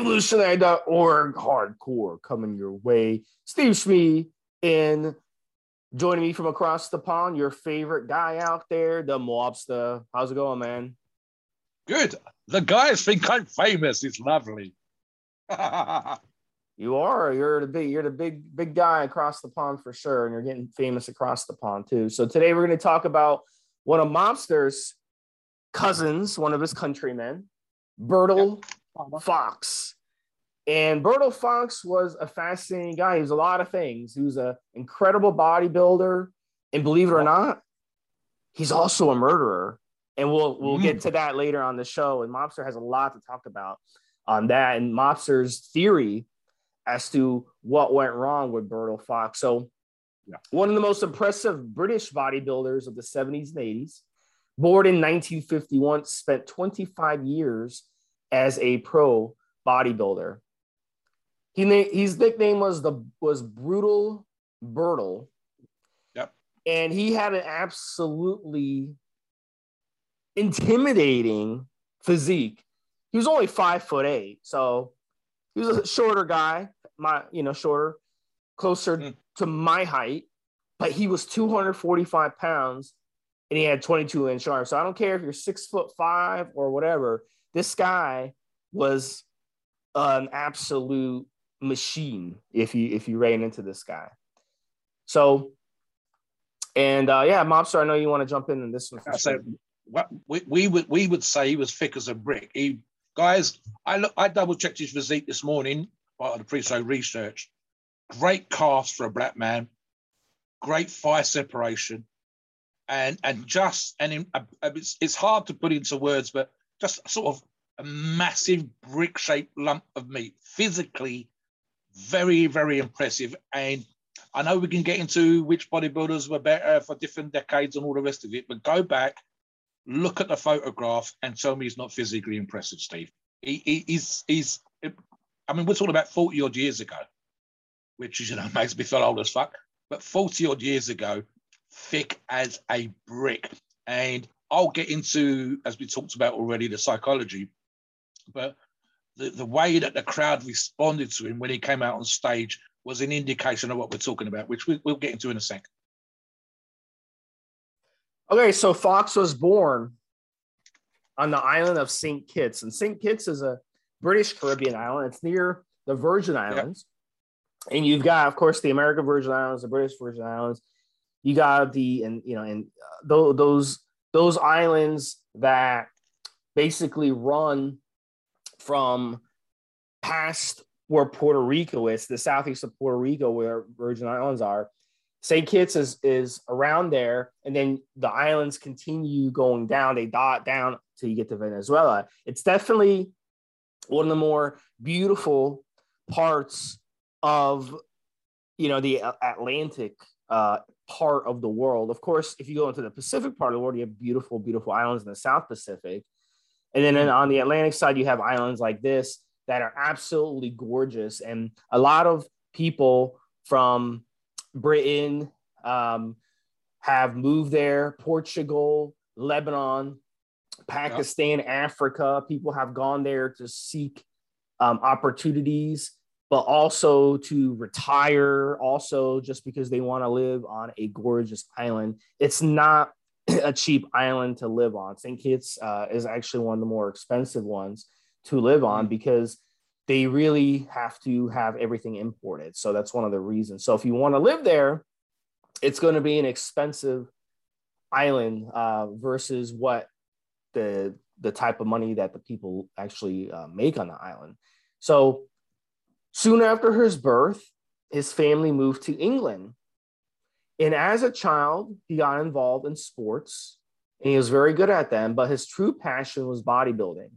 evolutionary.org hardcore coming your way. Steve Schmee in joining me from across the pond, your favorite guy out there, the mobster. How's it going, man? Good. The guys think I'm famous. It's lovely. you are. You're the big. You're the big, big guy across the pond for sure, and you're getting famous across the pond too. So today we're going to talk about one of Mobster's cousins, one of his countrymen, Bertil Fox. And Bertil Fox was a fascinating guy. He was a lot of things. He was an incredible bodybuilder. And believe it or not, he's also a murderer. And we'll we'll mm. get to that later on the show. And Mobster has a lot to talk about on that and Mobster's theory as to what went wrong with Bertil Fox. So yeah. one of the most impressive British bodybuilders of the 70s and 80s, born in 1951, spent 25 years as a pro bodybuilder. He his nickname was the was brutal Bertil. Yep. And he had an absolutely intimidating physique. He was only five foot eight, so he was a shorter guy, my you know shorter, closer mm. to my height, but he was 245 pounds and he had 22 inch arms. So I don't care if you're six foot five or whatever this guy was an absolute machine if you if you ran into this guy. So, and uh, yeah, mobster, I know you want to jump in in this one. Said, what we, we would we would say he was thick as a brick. He guys, I look, I double checked his physique this morning part of the pre-show research. Great cast for a black man, great thigh separation, and and just and in, uh, it's, it's hard to put into words, but just sort of a massive brick shaped lump of meat. Physically, very, very impressive. And I know we can get into which bodybuilders were better for different decades and all the rest of it, but go back, look at the photograph, and tell me he's not physically impressive, Steve. He, he, he's, he's, I mean, we're talking about 40 odd years ago, which, you know, makes me feel old as fuck, but 40 odd years ago, thick as a brick. And I'll get into, as we talked about already, the psychology, but the, the way that the crowd responded to him when he came out on stage was an indication of what we're talking about, which we, will get into in a second. Okay, so Fox was born on the island of St. Kitts, and St. Kitts is a British Caribbean island. It's near the Virgin Islands. Yep. And you've got, of course, the American Virgin Islands, the British Virgin Islands. You got the, and you know, and uh, those those islands that basically run from past where Puerto Rico is, the southeast of Puerto Rico, where Virgin Islands are. St. Kitts is, is around there, and then the islands continue going down. They dot down till you get to Venezuela. It's definitely one of the more beautiful parts of you know the Atlantic uh, part of the world. Of course, if you go into the Pacific part of the world, you have beautiful, beautiful islands in the South Pacific. And then on the Atlantic side, you have islands like this that are absolutely gorgeous. And a lot of people from Britain um, have moved there, Portugal, Lebanon, Pakistan, Africa. People have gone there to seek um, opportunities, but also to retire, also just because they want to live on a gorgeous island. It's not a cheap island to live on. St. Kitts uh, is actually one of the more expensive ones to live on mm. because they really have to have everything imported. So that's one of the reasons. So if you want to live there, it's going to be an expensive island uh, versus what the the type of money that the people actually uh, make on the island. So soon after his birth, his family moved to England and as a child, he got involved in sports and he was very good at them, but his true passion was bodybuilding.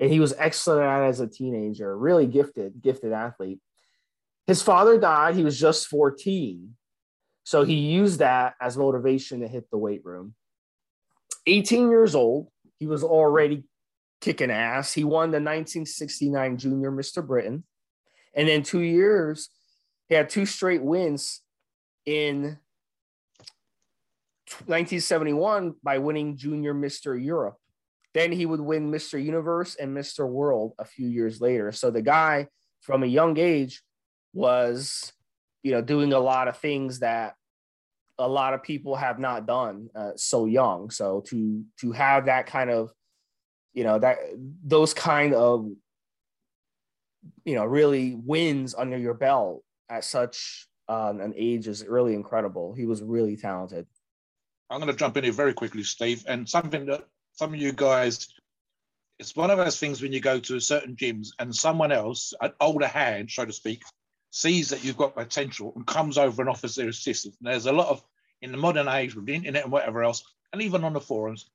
and he was excellent at it as a teenager, really gifted, gifted athlete. His father died, he was just 14. So he used that as motivation to hit the weight room. 18 years old, he was already kicking ass. He won the 1969 Junior Mr. Britain. And then two years, he had two straight wins in 1971 by winning Junior Mr. Europe. Then he would win Mr. Universe and Mr. World a few years later. So the guy from a young age was, you know, doing a lot of things that a lot of people have not done uh, so young. So to to have that kind of, you know, that those kind of, you know, really wins under your belt at such um, an age is really incredible. He was really talented. I'm going to jump in here very quickly, Steve, and something that some of you guys, it's one of those things when you go to certain gyms and someone else, an older hand, so to speak, sees that you've got potential and comes over and offers their assistance. And there's a lot of, in the modern age with the internet and whatever else, and even on the forums,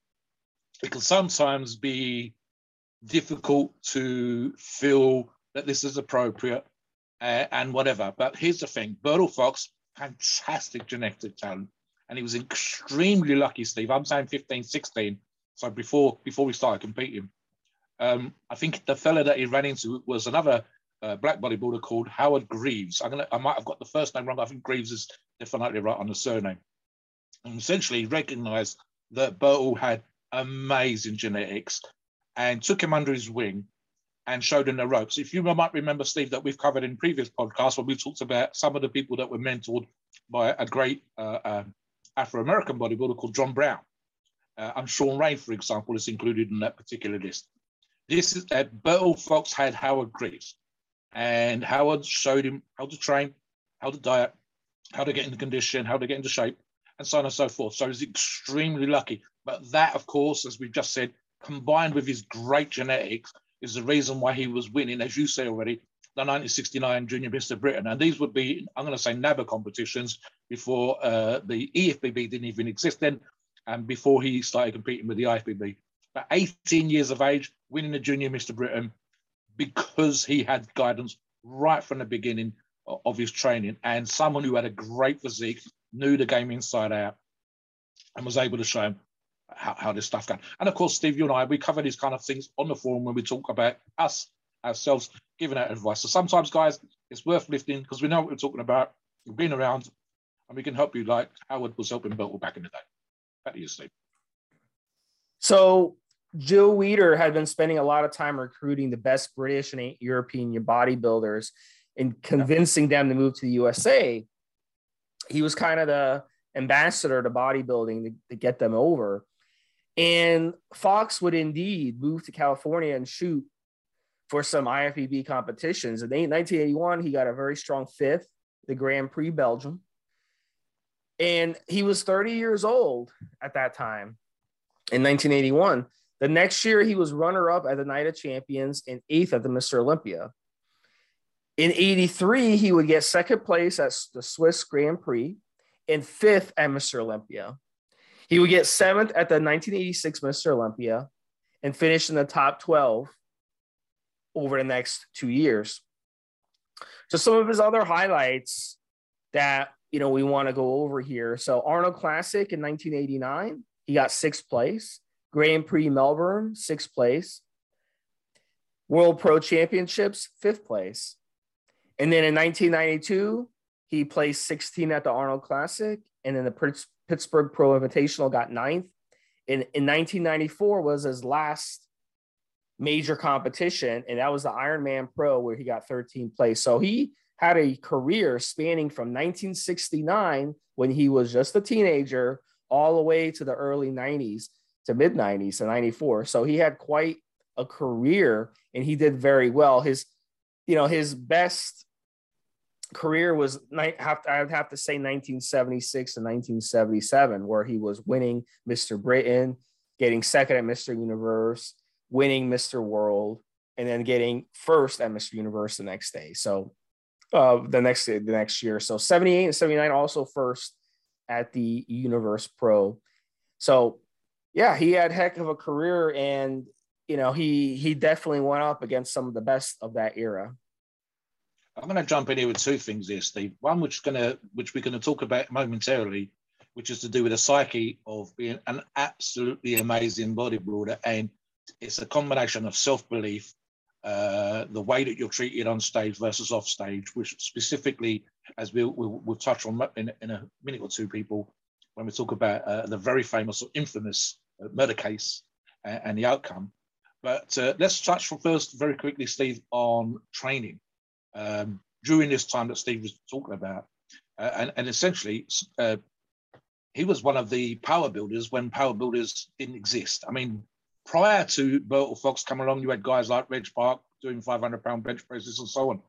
it can sometimes be difficult to feel that this is appropriate uh, and whatever. But here's the thing Bertil Fox, fantastic genetic talent. And he was extremely lucky, Steve. I'm saying 15, 16. So before before we started competing, um, I think the fella that he ran into was another uh, black bodybuilder called Howard Greaves. I'm gonna, I might have got the first name wrong. I think Greaves is definitely right on the surname. And essentially recognized that Bertil had amazing genetics and took him under his wing and showed him the ropes. If you might remember, Steve, that we've covered in previous podcasts when we talked about some of the people that were mentored by a great uh, um, Afro-American bodybuilder called John Brown. Uh, and Shawn Ray, for example, is included in that particular list. This is uh, Bertil Fox had Howard Greaves, and Howard showed him how to train, how to diet, how to get into condition, how to get into shape, and so on and so forth. So he's extremely lucky. But that, of course, as we've just said, combined with his great genetics, is the reason why he was winning, as you say already, the 1969 Junior Mr. Britain. And these would be, I'm going to say, NABBA competitions before uh, the EFBB didn't even exist then and before he started competing with the IFBB. At 18 years of age, winning the Junior Mr. Britain because he had guidance right from the beginning of his training and someone who had a great physique, knew the game inside out, and was able to show him how, how this stuff can. And of course, Steve, you and I, we cover these kind of things on the forum when we talk about us ourselves giving out advice. So sometimes, guys, it's worth lifting because we know what we're talking about. We've been around and we can help you like Howard was helping Bertil back in the day. Back to you, Steve. So Joe Weider had been spending a lot of time recruiting the best British and European bodybuilders and convincing them to move to the USA. He was kind of the ambassador to bodybuilding to, to get them over. And Fox would indeed move to California and shoot for some IFBB competitions. In 1981, he got a very strong fifth, the Grand Prix Belgium. And he was 30 years old at that time in 1981. The next year, he was runner up at the Night of Champions and eighth at the Mr. Olympia. In 83, he would get second place at the Swiss Grand Prix and fifth at Mr. Olympia. He would get seventh at the 1986 Mr. Olympia and finish in the top 12 over the next two years. So some of his other highlights that you know we want to go over here. So Arnold Classic in 1989, he got sixth place. Grand Prix Melbourne, sixth place. World Pro Championships, fifth place. And then in 1992, he placed 16 at the Arnold Classic, and then the Pittsburgh Pro Invitational got ninth. In, in 1994 was his last major competition, and that was the Ironman Pro where he got 13th place. So he had a career spanning from 1969 when he was just a teenager all the way to the early 90s to mid 90s to 94. So he had quite a career and he did very well. His, you know, his best career was I would have to say 1976 to 1977, where he was winning Mr. Britain, getting second at Mr. Universe, winning Mr. World, and then getting first at Mr. Universe the next day. So uh, the next the next year. So 78 and 79 also first at the Universe Pro. So yeah, he had heck of a career and you know, he he definitely went up against some of the best of that era. I'm going to jump in here with two things here, Steve. One, which is going to, which we're going to talk about momentarily, which is to do with the psyche of being an absolutely amazing bodybuilder, and it's a combination of self-belief, uh, the way that you're treated on stage versus off stage, which specifically, as we'll, we'll, we'll touch on in, in, a minute or two, people, when we talk about uh, the very famous or infamous uh, murder case and, and the outcome. But uh, let's touch first, very quickly, Steve, on training um, during this time that Steve was talking about. Uh, and, and, essentially, uh, he was one of the power builders when power builders didn't exist. I mean, prior to Bertil Fox coming along, you had guys like Reg Park doing 500 pound bench presses and so on.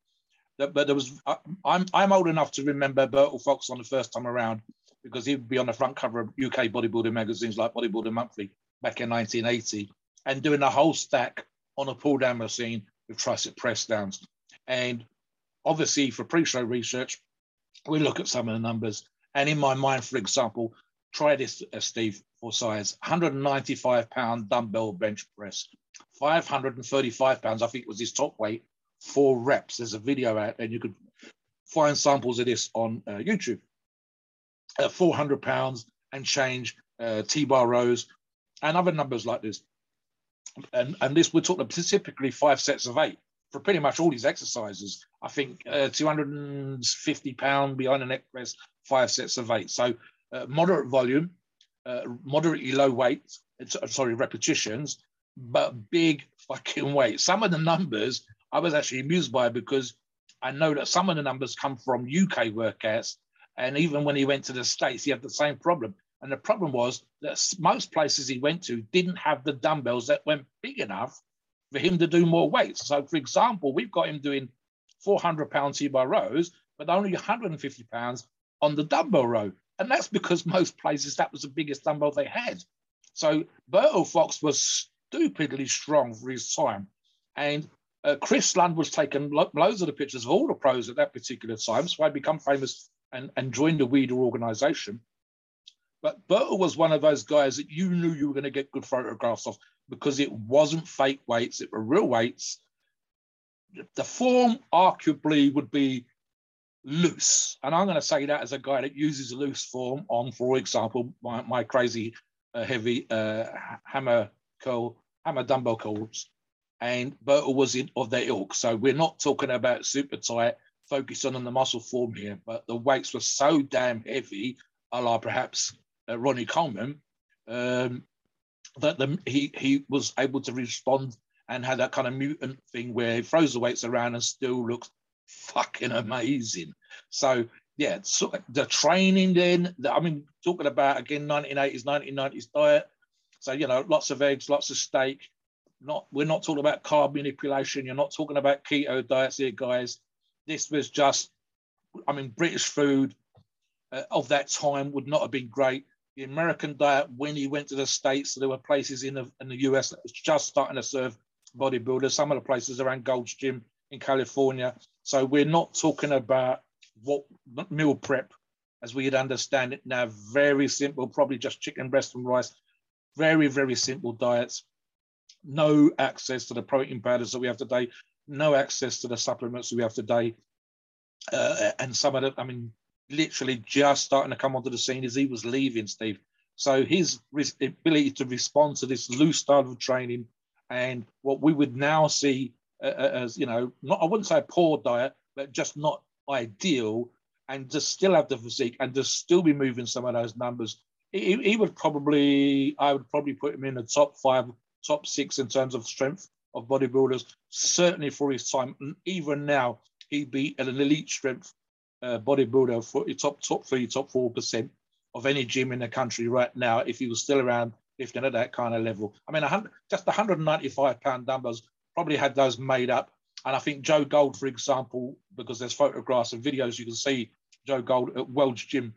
But there was, I'm, I'm old enough to remember Bertil Fox on the first time around because he'd be on the front cover of UK bodybuilding magazines like Bodybuilding Monthly back in 1980 and doing a whole stack on a pull down machine with tricep press downs. And obviously, for pre show research, we look at some of the numbers. And in my mind, for example, try this, uh, Steve, for size 195 pound dumbbell bench press, 535 pounds, I think was his top weight, four reps. There's a video out, and you could find samples of this on uh, YouTube. Uh, 400 pounds and change uh, T-bar rows and other numbers like this and, and this we're talking typically five sets of eight for pretty much all these exercises. I think uh, 250 pound behind the neck press, five sets of eight. So uh, moderate volume, uh, moderately low weight, sorry, repetitions, but big fucking weight. Some of the numbers I was actually amused by because I know that some of the numbers come from UK workouts. And even when he went to the States, he had the same problem. And the problem was that most places he went to didn't have the dumbbells that went big enough for him to do more weights. So, for example, we've got him doing 400 pound T-bar rows, but only 150 pounds on the dumbbell row. And that's because most places that was the biggest dumbbell they had. So Bertil Fox was stupidly strong for his time. And uh, Chris Lund was taking lo- loads of the pictures of all the pros at that particular time. So I become famous and, and joined the Weider organization. But Bertil was one of those guys that you knew you were going to get good photographs of because it wasn't fake weights, it were real weights. The form arguably would be loose. And I'm going to say that as a guy that uses loose form on, for example, my, my crazy uh, heavy uh, hammer curl, hammer dumbbell curls. And Bertil was in of their ilk. So we're not talking about super tight, focusing on the muscle form here, but the weights were so damn heavy, a la perhaps uh, Ronnie Coleman, um, that the, he he was able to respond and had that kind of mutant thing where he throws the weights around and still looks fucking amazing. So yeah, so the training then, the, I mean, talking about again 1980s, 1990s diet. So you know, lots of eggs, lots of steak. Not we're not talking about carb manipulation. You're not talking about keto diets here, guys. This was just, I mean, British food uh, of that time would not have been great the American diet when he went to the States. So there were places in the, in the US that was just starting to serve bodybuilders. Some of the places around Gold's Gym in California. So we're not talking about what meal prep as we'd understand it now. Very simple, probably just chicken breast and rice. Very, very simple diets. No access to the protein powders that we have today. No access to the supplements that we have today. Uh, and some of the, I mean, literally just starting to come onto the scene as he was leaving, Steve. So his ability to respond to this loose style of training and what we would now see uh, uh, as, you know, not I wouldn't say a poor diet, but just not ideal, and to still have the physique and to still be moving some of those numbers. He, he would probably, I would probably put him in the top five, top six in terms of strength of bodybuilders, certainly for his time. And even now, he'd be at an elite strength uh, bodybuilder for top top three, top four percent of any gym in the country right now if he was still around lifting at that kind of level. I mean, just 195 pound dumbbells probably had those made up. And I think Joe Gold, for example, because there's photographs and videos, you can see Joe Gold at World Gym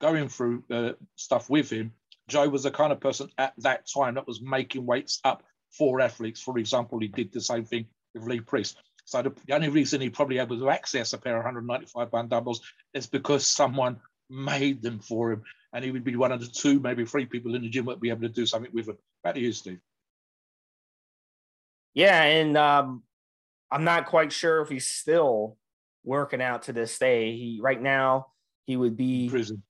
going through uh, stuff with him. Joe was the kind of person at that time that was making weights up for athletes. For example, he did the same thing with Lee Priest. So the, the only reason he probably able to access a pair of 195 pound dumbbells is because someone made them for him, and he would be one of the two, maybe three people in the gym that would be able to do something with them. Back to you, Steve. Yeah, and um, I'm not quite sure if he's still working out to this day. He right now he would be Prison.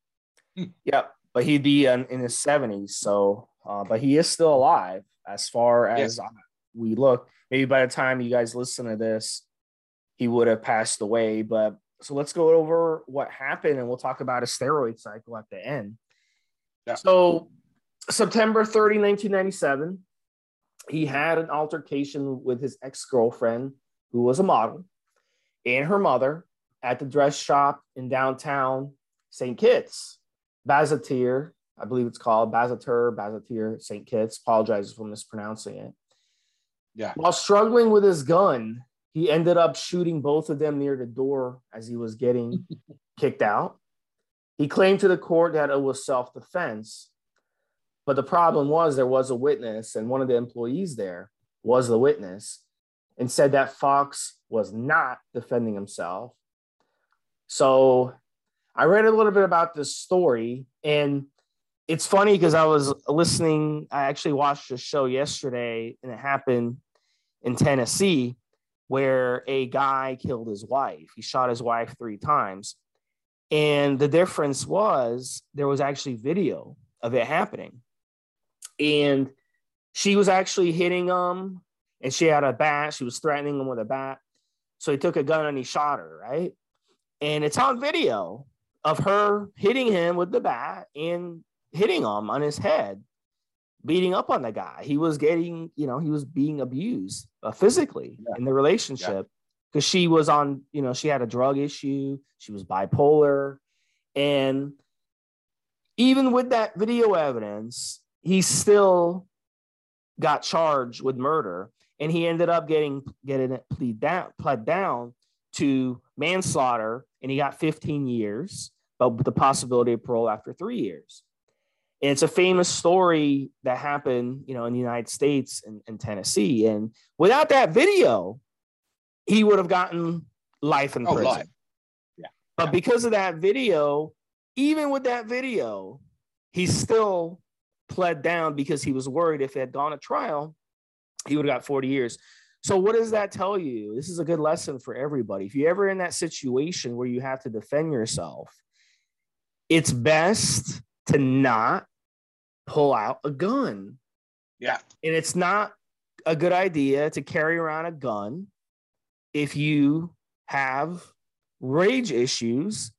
Yep, but he'd be in, in his 70s. So, uh, but he is still alive as far as Yeah. we look. Maybe by the time you guys listen to this, he would have passed away. But so let's go over what happened and we'll talk about a steroid cycle at the end. Yeah. So, September 30, 1997, he had an altercation with his ex girlfriend, who was a model, and her mother at the dress shop in downtown St. Kitts. Bazatir, I believe it's called Bazatir, Bazatir, St. Kitts. Apologizes for mispronouncing it. Yeah. While struggling with his gun, he ended up shooting both of them near the door as he was getting kicked out. He claimed to the court that it was self defense. But the problem was there was a witness, and one of the employees there was the witness and said that Fox was not defending himself. So I read a little bit about this story, and it's funny because I was listening. I actually watched a show yesterday, and it happened in Tennessee where a guy killed his wife. He shot his wife three times. And the difference was there was actually video of it happening. And she was actually hitting him, and she had a bat. She was threatening him with a bat. So he took a gun and he shot her, right? And it's on video of her hitting him with the bat and hitting him on his head, beating up on the guy. He was getting, you know, he was being abused uh, physically Yeah. in the relationship because she was on, you know, she had a drug issue, she was bipolar. And even with that video evidence, he still got charged with murder and he ended up getting getting it plead down pled down to manslaughter and he got 15 years but with the possibility of parole after three years it's a famous story that happened you know in the united states and, and tennessee. And without that video he would have gotten life in Oh, prison. life. Yeah. but because of that video even with that video he still pled down because he was worried if it had gone to trial he would have got 40 years. So what does that tell you? This is a good lesson for everybody. If you're ever in that situation where you have to defend yourself it's best to not pull out a gun Yeah. and it's not a good idea to carry around a gun if you have rage issues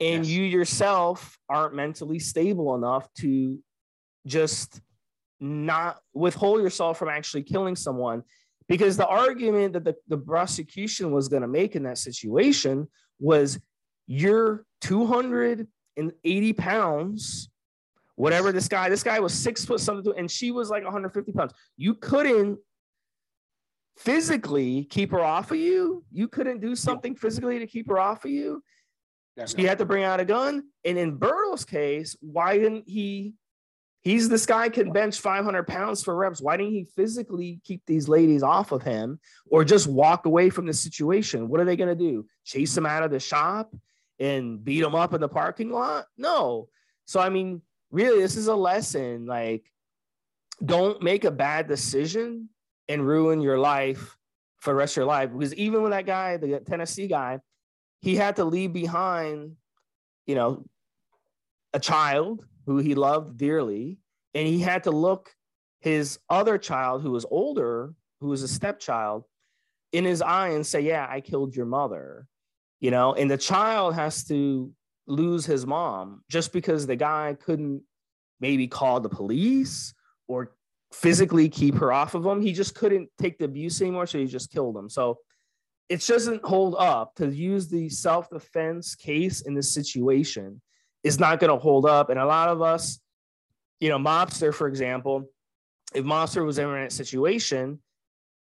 and Yes. you yourself aren't mentally stable enough to just not withhold yourself from actually killing someone because the argument that the, the prosecution was going to make in that situation was you're 280 pounds whatever this guy this guy was six foot something and she was like 150 pounds you couldn't physically keep her off of you you couldn't do something physically to keep her off of you so you had to bring out a gun. And in Bertil's case, why didn't he? He's this guy can bench 500 pounds for reps. Why didn't he physically keep these ladies off of him or just walk away from the situation? What are they going to do? Chase him out of the shop and beat him up in the parking lot? No. So, I mean, really, this is a lesson. Like, don't make a bad decision and ruin your life for the rest of your life. Because even when that guy, the Tennessee guy, he had to leave behind, you know, a child who he loved dearly, and he had to look his other child who was older, who was a stepchild, in his eye and say, "Yeah, I killed your mother," you know, and the child has to lose his mom just because the guy couldn't maybe call the police or physically keep her off of him. He just couldn't take the abuse anymore, so he just killed him. So it doesn't hold up to use the self-defense case in this situation is not going to hold up and a lot of us you know mobster for example if mobster was ever in that situation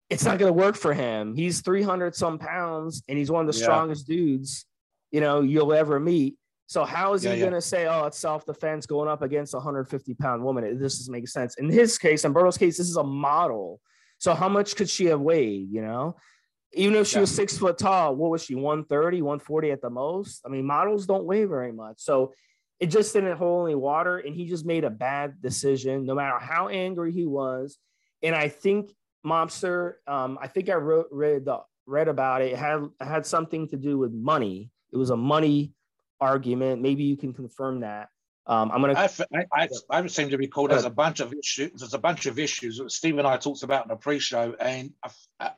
it's not going to work for him he's 300 some pounds and he's one of the Yeah. strongest dudes you know you'll ever meet so how is Yeah, he yeah. going to say oh it's self-defense going up against a 150 pound woman this doesn't make sense in his case in Berto's case this is a model so how much could she have weighed you know even if she Yeah. was six foot tall, what was she, 130, 140 at the most? I mean, models don't weigh very much. So it just didn't hold any water. And he just made a bad decision, no matter how angry he was. And I think mobster. Um, I think I wrote read the, read about it. it. had it had something to do with money. It was a money argument. Maybe you can confirm that. Um, I'm gonna. I, I, I, seem to recall there's a bunch of issues. There's a bunch of issues that Steve and I talked about in the pre-show, and I, I,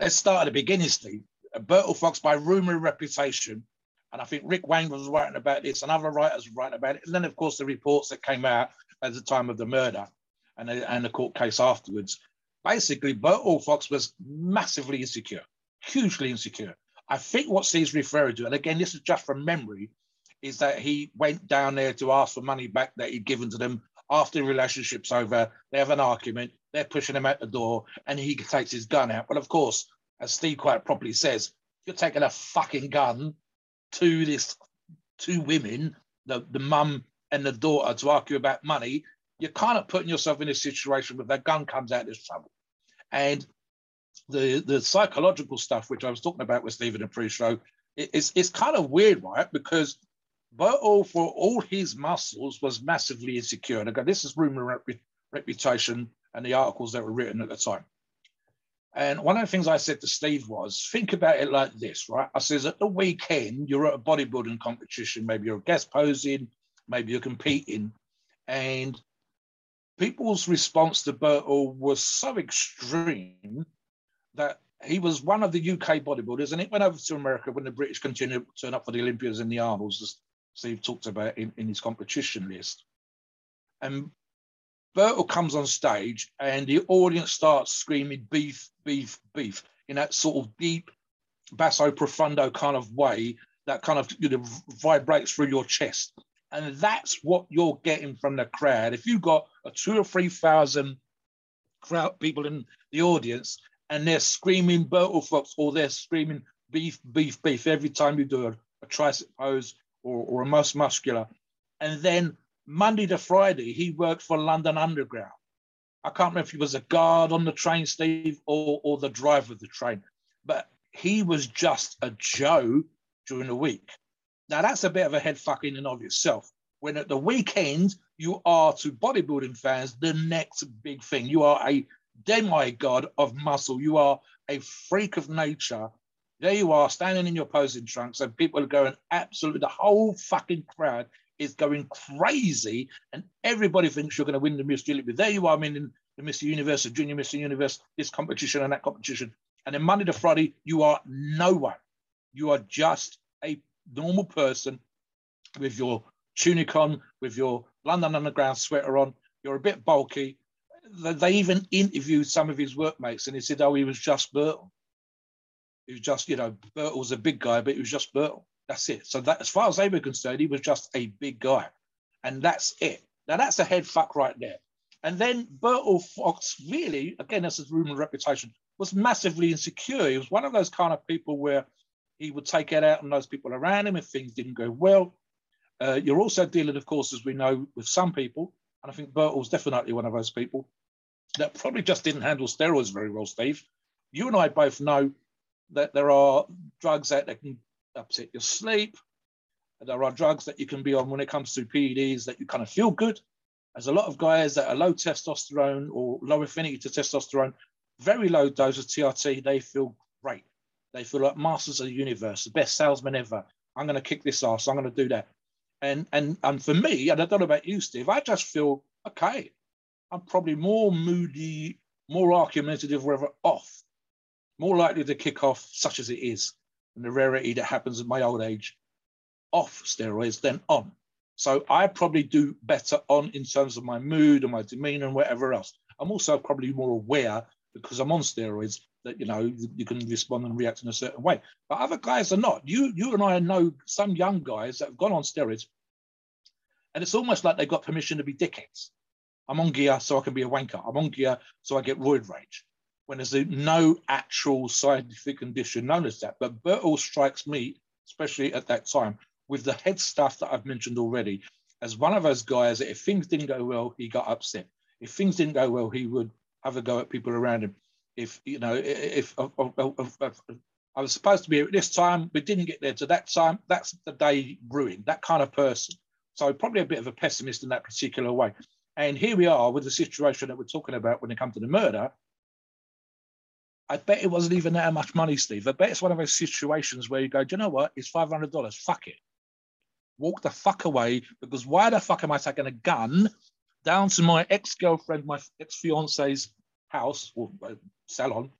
let's start at the beginning, Steve. Bertil Fox, by rumor and reputation, and I think Rick Wayne was writing about this, and other writers were writing about it, and then of course the reports that came out at the time of the murder, and the, and the court case afterwards. Basically, Bertil Fox was massively insecure, hugely insecure. I think what Steve's referring to, and again, this is just from memory, is that he went down there to ask for money back that he'd given to them after the relationship's over. They have an argument, they're pushing him out the door, and he takes his gun out. But of course, as Steve quite properly says, you're taking a fucking gun to this two women, the, the mum and the daughter, to argue about money. You're kind of putting yourself in a situation where that gun comes out, there's trouble. And the the psychological stuff, which I was talking about with Stephen in pre-show, it's it's kind of weird, right? Because Bertil, for all his muscles, was massively insecure. And again, this is rumor rep- reputation and the articles that were written at the time. And one of the things I said to Steve was, think about it like this, right? I says at the weekend, you're at a bodybuilding competition, maybe you're guest posing, maybe you're competing, and people's response to Bertil was so extreme that he was one of the UK bodybuilders, and it went over to America when the British continued to turn up for the Olympians and the Arnolds, as Steve talked about in, in his competition list. And Bertil comes on stage and the audience starts screaming beef, beef, beef in that sort of deep basso profundo kind of way that kind of you know vibrates through your chest. And that's what you're getting from the crowd. If you've got a two or three thousand crowd people in the audience and they're screaming Bertil Fox or they're screaming beef, beef, beef every time you do a, a tricep pose or, or a most muscular. And then Monday to Friday, he worked for London Underground. I can't remember if he was a guard on the train, Steve, or, or the driver of the train, but he was just a Joe during the week. Now, that's a bit of a head fuck in and of itself. When at the weekend, you are to bodybuilding fans the next big thing. You are a demigod of muscle. You are a freak of nature there you are, standing in your posing trunks, and people are going absolutely, the whole fucking crowd is going crazy, and everybody thinks you're going to win the Miss Julie. But there you are, I the Mr. Universe, the Junior Mr. Universe, this competition and that competition. And then Monday to Friday, you are no one. You are just a normal person with your tunic on, with your London Underground sweater on. You're a bit bulky. They even interviewed some of his workmates, and he said, "Oh, he was just Bertil." He was just, you know, Bertil was a big guy, but he was just Bertil. That's it. So that, as far as they were concerned, he was just a big guy, and that's it. Now that's a head fuck right there. And then Bertil Fox really, again, that's his rumor reputation, was massively insecure. He was one of those kind of people where he would take it out on those people around him if things didn't go well. Uh, you're also dealing, of course, as we know, with some people, and I think Bertil's definitely one of those people that probably just didn't handle steroids very well, Steve. You and I both know that there are drugs that, that can upset your sleep. There are drugs that you can be on when it comes to PEDs that you kind of feel good. There's a lot of guys that are low testosterone or low affinity to testosterone, very low dose of TRT, they feel great. They feel like masters of the universe, the best salesman ever. I'm going to kick this ass. I'm going to do that. And and and for me, and I don't know about you, Steve, I just feel okay. I'm probably more moody, more argumentative, whatever, off more likely to kick off, such as it is, and the rarity that happens at my old age, off steroids than on. So I probably do better on in terms of my mood and my demeanor and whatever else. I'm also probably more aware because I'm on steroids that you know you can respond and react in a certain way. But other guys are not. You you and I know some young guys that have gone on steroids, and it's almost like they've got permission to be dickheads. I'm on gear so I can be a wanker. I'm on gear so I get roid rage when there's no actual scientific condition known as that. But Bertil strikes me, especially at that time, with the head stuff that I've mentioned already, as one of those guys that if things didn't go well, he got upset. If things didn't go well, he would have a go at people around him. If you know, if, if, if, if I was supposed to be at this time, we didn't get there to that time, that's the day ruined. That kind of person. So probably a bit of a pessimist in that particular way. And here we are with the situation that we're talking about when it comes to the murder I bet it wasn't even that much money, Steve. I bet it's one of those situations where you go, do you know what? It's five hundred dollars. Fuck it. Walk the fuck away because why the fuck am I taking a gun down to my ex girlfriend, my ex fiance's house or uh, salon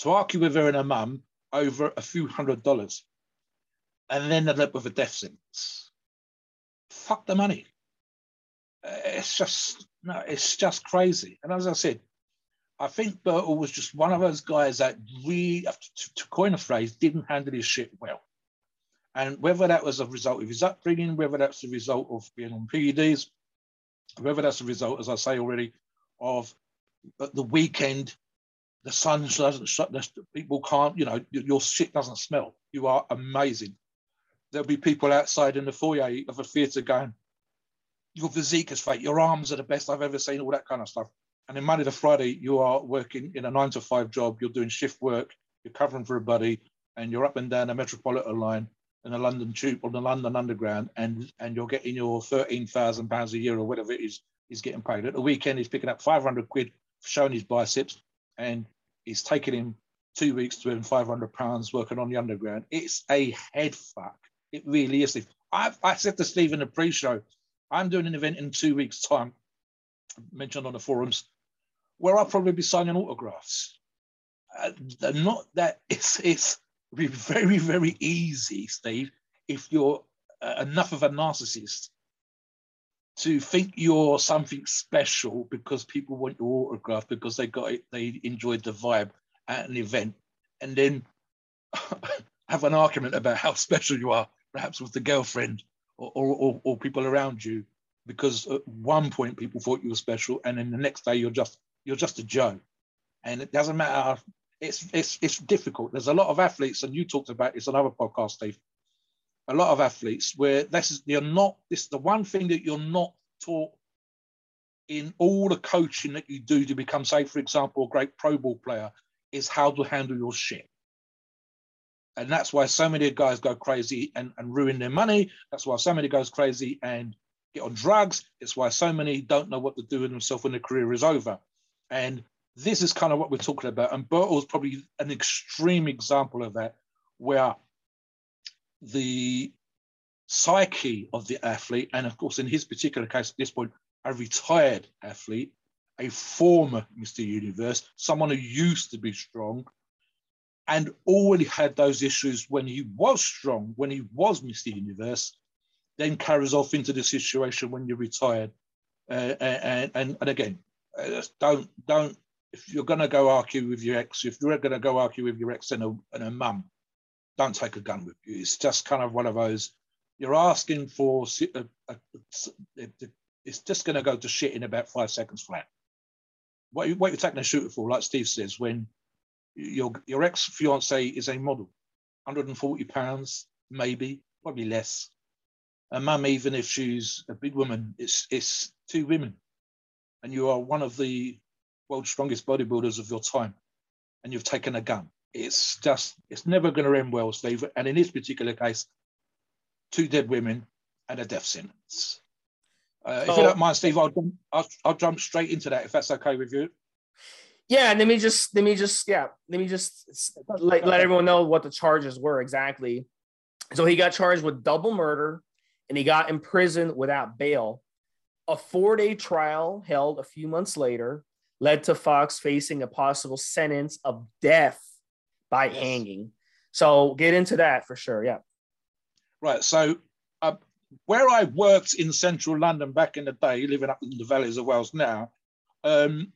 to argue with her and her mum over a few hundred dollars, and then end up with a death sentence? Fuck the money. It's just no, it's just crazy. And as I said, I think Bertil was just one of those guys that really, to, to coin a phrase, didn't handle his shit well. And whether that was a result of his upbringing, whether that's a result of being on PEDs, whether that's a result, as I say already, of the weekend, the sun doesn't shut, people can't, you know, your shit doesn't smell. You are amazing. There'll be people outside in the foyer of a theatre going, your physique is fake, your arms are the best I've ever seen, all that kind of stuff. And then Monday to Friday, you are working in a nine to five job, you're doing shift work, you're covering for a buddy, and you're up and down the Metropolitan line in the London Tube on the London Underground, and and you're getting your thirteen thousand pounds a year or whatever it is he's getting paid. At the weekend, he's picking up five hundred quid for showing his biceps, and it's taking him two weeks to earn five hundred pounds working on the Underground. It's a head fuck. It really is. I I said to Steve in the pre-show, I'm doing an event in two weeks' time, mentioned on the forums, where I'll probably be signing autographs. Uh, not that it's it's be very very easy, Steve, if you're uh, enough of a narcissist to think you're something special because people want your autograph because they got it, they enjoyed the vibe at an event, and then have an argument about how special you are, perhaps with the girlfriend or, or, or, people around you because at one point people thought you were special and then the next day you're just you're just a joe and it doesn't matter. It's it's it's difficult. There's a lot of athletes and you talked about this on other podcast steve. A lot of athletes where this is you're not this is the one thing that you're not taught in all the coaching that you do to become say for example a great pro ball player is how to handle your shit and that's why so many guys go crazy and, and ruin their money. That's why so many goes crazy and get on drugs. It's why so many don't know what to do with themselves when their career is over. And this is kind of what we're talking about. And Bertil's probably an extreme example of that, where the psyche of the athlete, and of course, in his particular case at this point, a retired athlete, a former Mr. Universe, someone who used to be strong, and already had those issues when he was strong, when he was Mr. Universe, then carries off into the situation when you're retired. Uh, and, and, and again, uh, don't, don't, if you're going to go argue with your ex, if you're going to go argue with your ex and a, and a mum, don't take a gun with you. It's just kind of one of those, you're asking for, a, a, it's just going to go to shit in about five seconds flat. What, what you're taking a shooter for, like Steve says, when your your ex fiance is a model, 140 pounds, maybe, probably less. A mum, even if she's a big woman, it's it's two women, and you are one of the world's strongest bodybuilders of your time, and you've taken a gun. It's just it's never going to end well, Steve. And in this particular case, two dead women and a death sentence. Uh, if you don't mind, Steve, I'll, I'll, I'll jump straight into that if that's okay with you yeah and let me just let me just yeah let me just let, let everyone know what the charges were exactly. So he got charged with double murder and he got imprisoned without bail. A four-day trial held a few months later led to fox facing a possible sentence of death by yes. hanging. So get into that for sure yeah. Right so uh, where i worked in central london back in the day living up in the valleys of wales now um,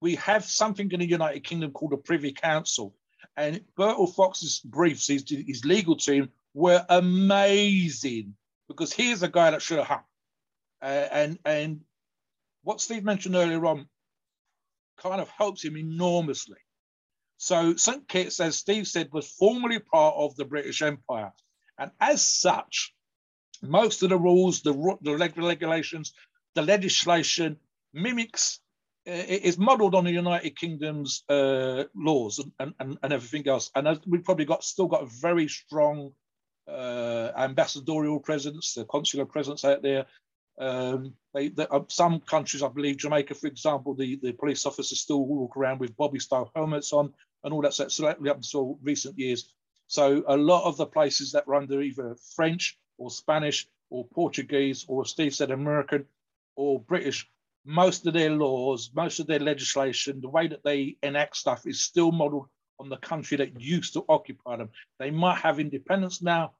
we have something in the United Kingdom called a Privy Council. And Bertil Fox's briefs, his, his legal team, were amazing because here's a guy that should have hung. Uh, and, and what Steve mentioned earlier on kind of helps him enormously. So St. Kitts, as Steve said, was formerly part of the British Empire. And as such, most of the rules, the, the regulations, the legislation mimics is modelled on the United Kingdom's uh, laws and, and, and everything else. And we've probably got still got a very strong uh, ambassadorial presence, the consular presence out there. Um, they, they, uh, some countries, I believe Jamaica, for example, the, the police officers still walk around with Bobby style helmets on and all that. So, so up until recent years. So a lot of the places that were under either French or Spanish or Portuguese or Steve said American or British, most of their laws, most of their legislation, the way that they enact stuff is still modeled on the country that used to occupy them. They might have independence now,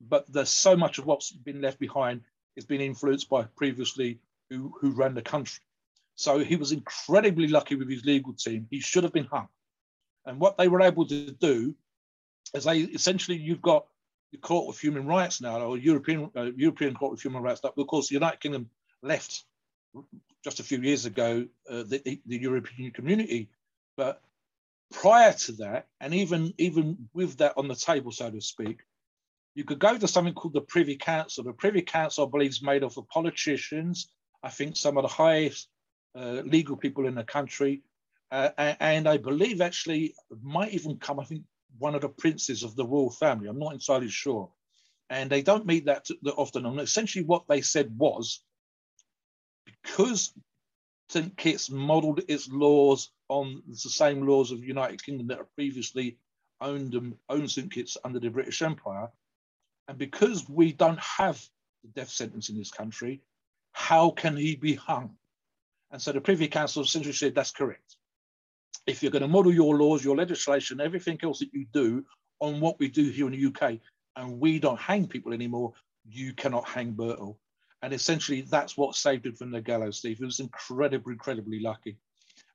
but there's so much of what's been left behind is being influenced by previously who, who ran the country. So he was incredibly lucky with his legal team. He should have been hung. And what they were able to do is they essentially you've got the Court of Human Rights now, or European uh, European Court of Human Rights. Of course, the United Kingdom left just a few years ago uh, the, the European Community, but prior to that, and even even with that on the table, so to speak, you could go to something called the Privy Council. The Privy Council, I believe, is made up of politicians. I think some of the highest uh, legal people in the country, uh, and I believe actually might even come. I think one of the princes of the royal family. I'm not entirely sure, and they don't meet that, that often. And essentially, what they said was because St. Kitts modelled its laws on the same laws of the United Kingdom that have previously owned them, owned St. Kitts under the British Empire, and because we don't have the death sentence in this country, how can he be hung? And so the Privy Council essentially said that's correct. If you're going to model your laws, your legislation, everything else that you do on what we do here in the UK, and we don't hang people anymore, you cannot hang Bertel. And essentially, that's what saved him from the gallows, Steve. He was incredibly, incredibly lucky.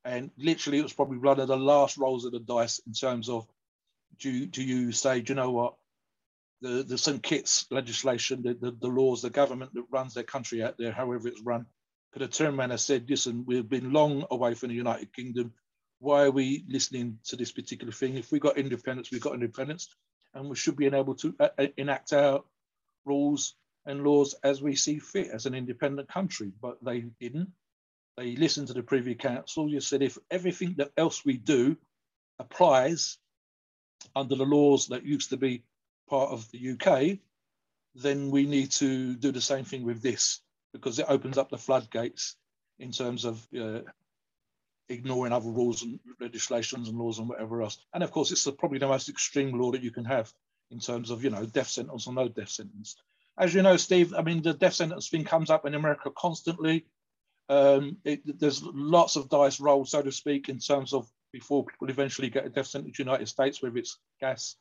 And literally, it was probably one of the last rolls of the dice in terms of do, do you say, do you know what? the, the St. Kitts legislation, the, the, the, laws, the government that runs their country out there, however it's run, could have turned around and said, listen, we've been long away from the United Kingdom. Why are we listening to this particular thing? If we got independence, we got independence, and we should be able to uh, uh, enact our rules and laws as we see fit as an independent country. But they didn't. They listened to the Privy Council. You said if everything that else we do applies under the laws that used to be part of the UK, then we need to do the same thing with this because it opens up the floodgates in terms of uh, ignoring other rules and legislations and laws and whatever else. And of course, it's the, probably the most extreme law that you can have in terms of, you know, death sentence or no death sentence. As you know, Steve, I mean, the death sentence thing comes up in America constantly. Um, it, there's lots of dice rolled, so to speak, in terms of before people eventually get a death sentence in the United States, whether it's gas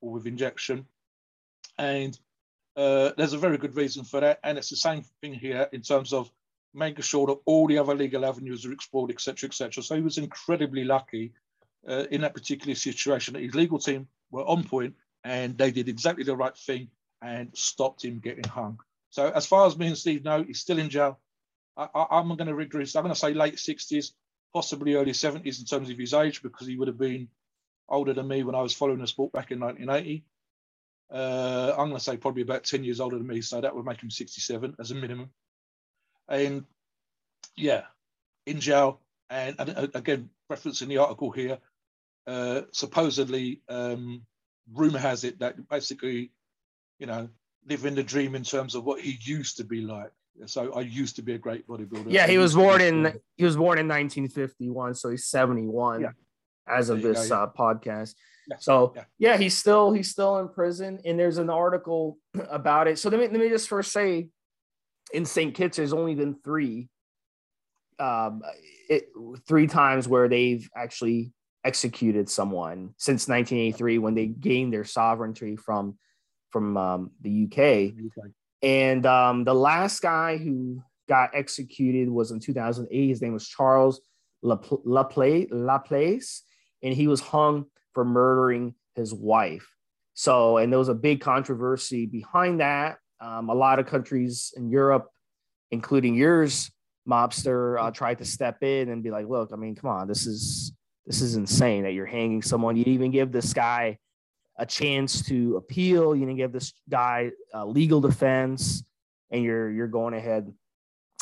or with injection. And uh, there's a very good reason for that. And it's the same thing here in terms of making sure that all the other legal avenues are explored, etc., etc. So he was incredibly lucky uh, in that particular situation that his legal team were on point and they did exactly the right thing and stopped him getting hung. So as far as me and Steve know, he's still in jail. I, am going to regress. I'm going to say late 60s, possibly early 70s in terms of his age, because he would have been older than me when I was following the sport back in 1980. Uh, I'm going to say probably about 10 years older than me, so that would make him 67 as a minimum. And yeah, in jail. And, and again, referencing the article here, uh, supposedly, um, rumor has it that basically, you know, living the dream in terms of what he used to be like. So I used to be a great bodybuilder. Yeah, he was born in he was born in 1951, so he's 71. Yeah as of this go, yeah. uh, podcast. Yeah. So yeah. he's still he's still in prison, and there's an article about it. So let me let me just first say, in St. Kitts, there's only been three, um, it, three times where they've actually executed someone since 1983 when they gained their sovereignty from from um, the UK. And um, the last guy who got executed was in 2008. His name was Charles Laplace. Laplace and he was hung for murdering his wife. So, and there was a big controversy behind that. Um, a lot of countries in Europe, including yours, mobster, uh, tried to step in and be like, "Look, I mean, come on, this is this is insane that you're hanging someone. You even give this guy a chance to appeal. You didn't give this guy a legal defense, and you're you're going ahead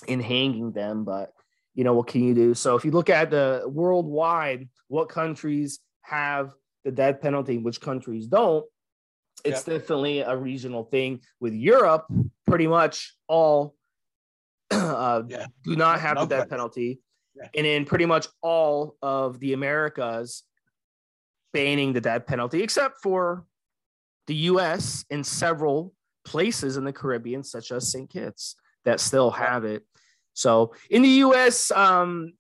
and hanging them." But you know, what can you do? So if you look at the worldwide, what countries have the death penalty, which countries don't, it's definitely a regional thing. With Europe, pretty much all uh, yeah. do not have no the death penalty. Yeah. And in pretty much all of the Americas, banning the death penalty, except for the US and several places in the Caribbean, such as St. Kitts, that still have it. So in the US, um,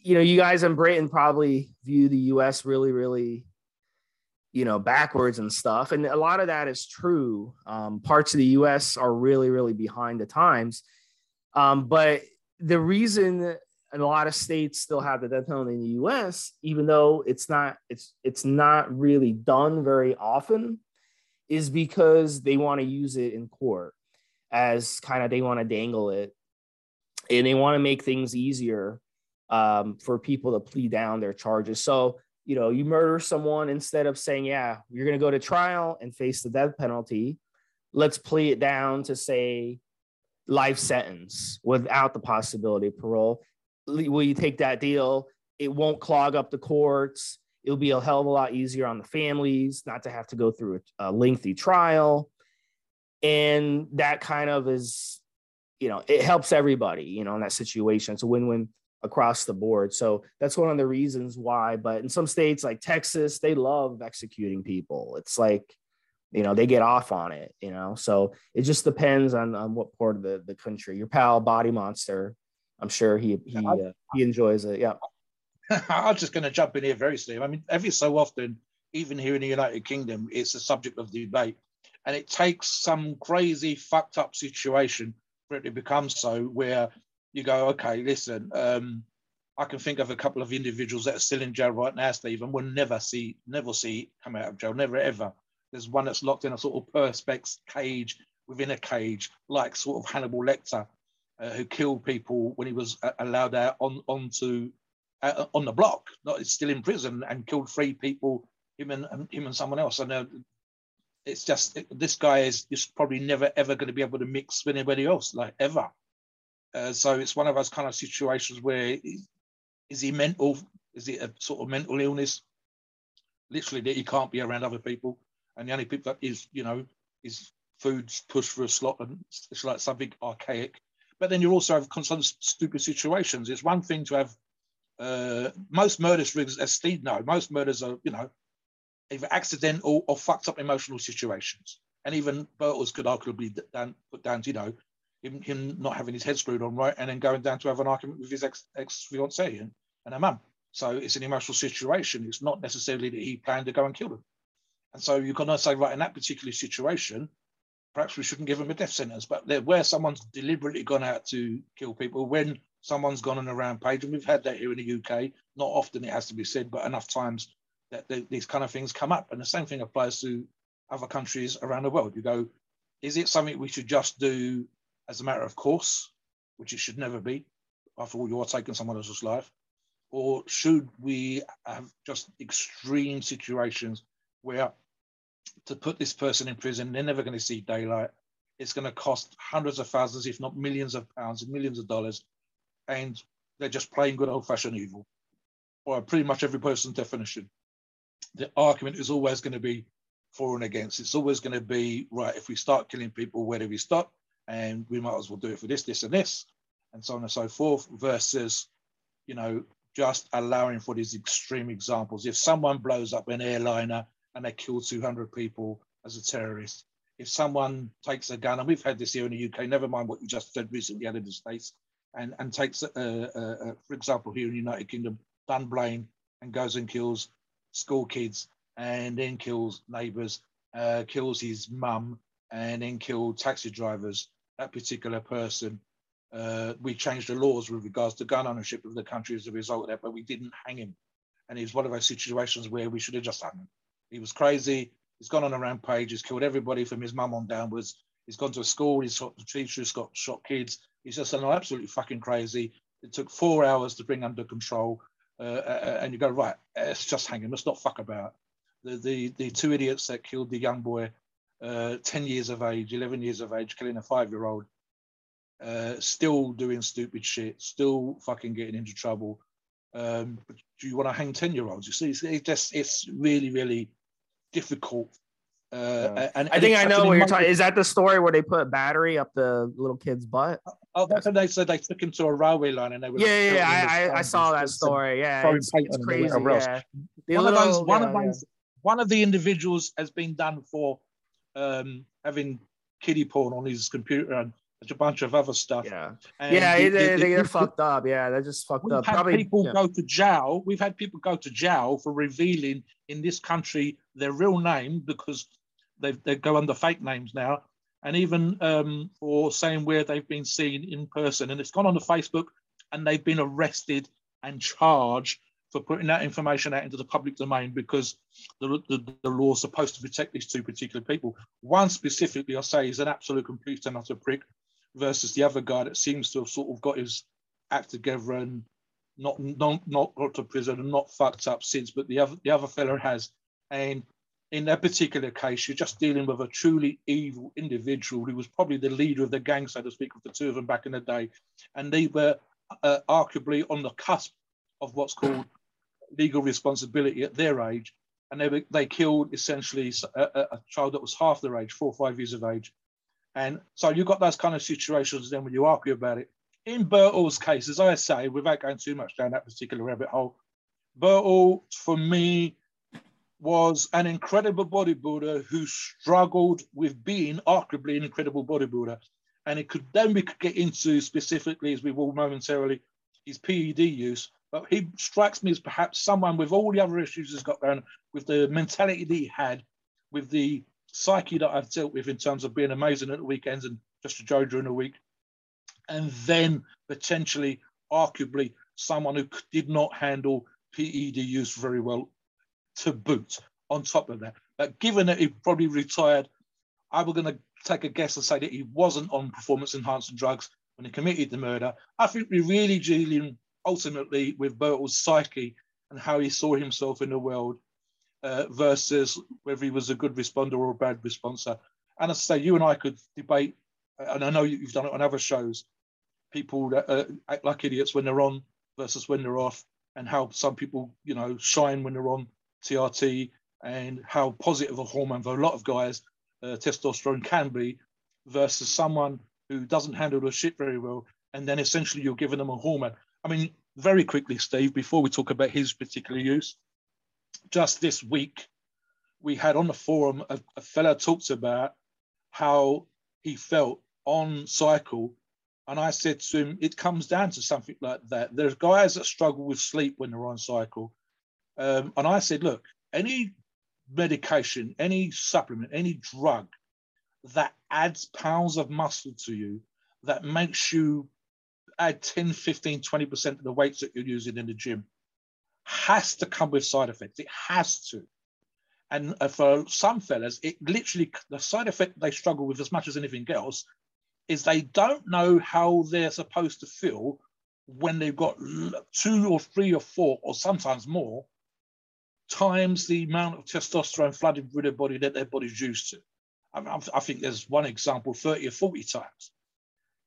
you know, you guys in Britain probably view the US really, really, you know, backwards and stuff. And a lot of that is true. Um, parts of the US are really, really behind the times. Um, but the reason a lot of states still have the death penalty in the US, even though it's not, it's it's not really done very often, is because they want to use it in court as kind of they want to dangle it and they want to make things easier um, for people to plead down their charges. So, you know, you murder someone instead of saying, yeah, you're going to go to trial and face the death penalty. Let's plea it down to say life sentence without the possibility of parole. Will you take that deal? It won't clog up the courts. It'll be a hell of a lot easier on the families not to have to go through a, lengthy trial. And that kind of is, you know, it helps everybody, you know, in that situation. It's a win win across the board. So that's one of the reasons why. But in some states like Texas, they love executing people. It's like, you know, they get off on it, you know. So it just depends on, on what part of the, the country. Your pal Body Monster, I'm sure he he uh, he enjoys it. Yeah. I'm just going to jump in here very soon. I mean, every so often, even here in the United Kingdom, it's a subject of debate, and it takes some crazy fucked up situation for it to become so where you go, okay, listen, um, I can think of a couple of individuals that are still in jail right now, Steve, and we'll never see, never see come out of jail, never ever. There's one that's locked in a sort of perspex cage within a cage, like sort of Hannibal Lecter, uh, who killed people when he was uh, allowed out on onto uh, on the block, not still in prison, and killed three people, him and him and someone else. And uh, it's just it, this guy is just probably never ever going to be able to mix with anybody else, like ever. Uh, so it's one of those kind of situations where is, is he mental? Is it a sort of mental illness? Literally, that he can't be around other people, and the only people that is, you know, is food's pushed for a slot, and it's like something archaic. But then you also have constant stupid situations. It's one thing to have uh, most murders, as Steve know, most murders are, you know, either accidental or fucked up emotional situations. And even Birtles could arguably down, put down to, you know, him, him not having his head screwed on right and then going down to have an argument with his ex, ex-fiancée and, and her mum. So it's an emotional situation. It's not necessarily that he planned to go and kill them. And so you can say, right, in that particular situation, perhaps we shouldn't give them a death sentence. But where someone's deliberately gone out to kill people, when someone's gone on a rampage, and we've had that here in the UK. Not often it has to be said, but enough times that these kind of things come up. And the same thing applies to other countries around the world. You go, is it something we should just do as a matter of course, which it should never be? After all, you are taking someone else's life. Or should we have just extreme situations where to put this person in prison, they're never going to see daylight. It's going to cost hundreds of thousands, if not millions of pounds and millions of dollars and they're just playing good old fashioned evil, or pretty much every person's definition. The argument is always going to be for and against. It's always going to be right. If we start killing people, where do we stop? And we might as well do it for this, this, and this, and so on and so forth. Versus, you know, just allowing for these extreme examples. If someone blows up an airliner and they kill 200 people as a terrorist, if someone takes a gun, and we've had this here in the UK, never mind what you just said recently out of the States, and, and takes, uh, uh, uh, for example, here in the United Kingdom, Dunblane and goes and kills school kids and then kills neighbours, uh, kills his mum and then killed taxi drivers. That particular person, uh, we changed the laws with regards to gun ownership of the country as a result of that, but we didn't hang him. And it was one of those situations where we should have just hung him. He was crazy. He's gone on a rampage. He's killed everybody from his mum on downwards. He's gone to a school. He's shot teachers, got shot kids. He's just an absolutely fucking crazy. It took four hours to bring under control. Uh, uh, uh and you go, right, it's just hanging. Let's not fuck about. The, the, the two idiots that killed the young boy, uh, 10 years of age, 11 years of age, killing a five year old, uh, still doing stupid shit, still fucking getting into trouble. Um, but do you want to hang 10 year olds? You see, it's, it's just, it's really, really difficult uh, and, I think I know what you're talking. Is that the story where they put battery up the little kid's butt? Oh, that's what they said. They took him to a railway line and they were. Yeah, yeah, yeah, I, I, saw that story. Yeah, it's, it's on them or crazy. Yeah. One of those. One yeah, of yeah. those. One of the individuals has been done for um, having kiddie porn on his computer and a bunch of other stuff. Yeah, And yeah, it- they, it- they, are it- fucked up. Yeah, they're just fucked We've up. had Probably people yeah. go to jail. We've had people go to jail for revealing in this country their real name because they they go under fake names now, and even um, for saying where they've been seen in person. And it's gone on the Facebook, and they've been arrested and charged for putting that information out into the public domain because the, the, the law is supposed to protect these two particular people. One specifically, I say, is an absolute complete and utter prick, versus the other guy that seems to have sort of got his act together and not not not got to prison and not fucked up since, but the other the other fella has. And in that particular case, you're just dealing with a truly evil individual who was probably the leader of the gang, so to speak, of the two of them back in the day, and they were uh, arguably on the cusp of what's called legal responsibility at their age, and they were, they killed essentially a, a, a child that was half their age, four or five years of age, and so you've got those kind of situations. Then when you argue about it, in Bertle's case, as I say, without going too much down that particular rabbit hole, Bertle for me was an incredible bodybuilder who struggled with being arguably an incredible bodybuilder. And it could then we could get into specifically, as we will momentarily, his PED use. But he strikes me as perhaps someone with all the other issues he's got going, with the mentality that he had, with the psyche that I've dealt with in terms of being amazing at the weekends and just a Joe during the week. And then potentially, arguably, someone who did not handle PED use very well to boot on top of that. But given that he probably retired, I was going to take a guess and say that he wasn't on performance enhancing drugs when he committed the murder. I think we're really dealing ultimately with Bertle's psyche and how he saw himself in the world uh, versus whether he was a good responder or a bad responder. And as I say, you and I could debate, and I know you've done it on other shows, people that uh, act like idiots when they're on versus when they're off, and how some people, you know, shine when they're on TRT, and how positive a hormone for a lot of guys uh, testosterone can be, versus someone who doesn't handle the shit very well, and then essentially you're giving them a hormone. I mean, very quickly, Steve, before we talk about his particular use, just this week, we had on the forum a, a fella talked about how he felt on cycle. And I said to him, it comes down to something like that. There's guys that struggle with sleep when they're on cycle. Um, and I said, look, any medication, any supplement, any drug that adds pounds of muscle to you, that makes you add 10, 15, 20% of the weights that you're using in the gym, has to come with side effects. It has to. And uh, for some fellas, it literally, the side effect they struggle with as much as anything else is they don't know how they're supposed to feel when they've got two or three or four, or sometimes more, times the amount of testosterone flooding through their body that their body's used to. I, mean, I think there's one example, 30 or 40 times.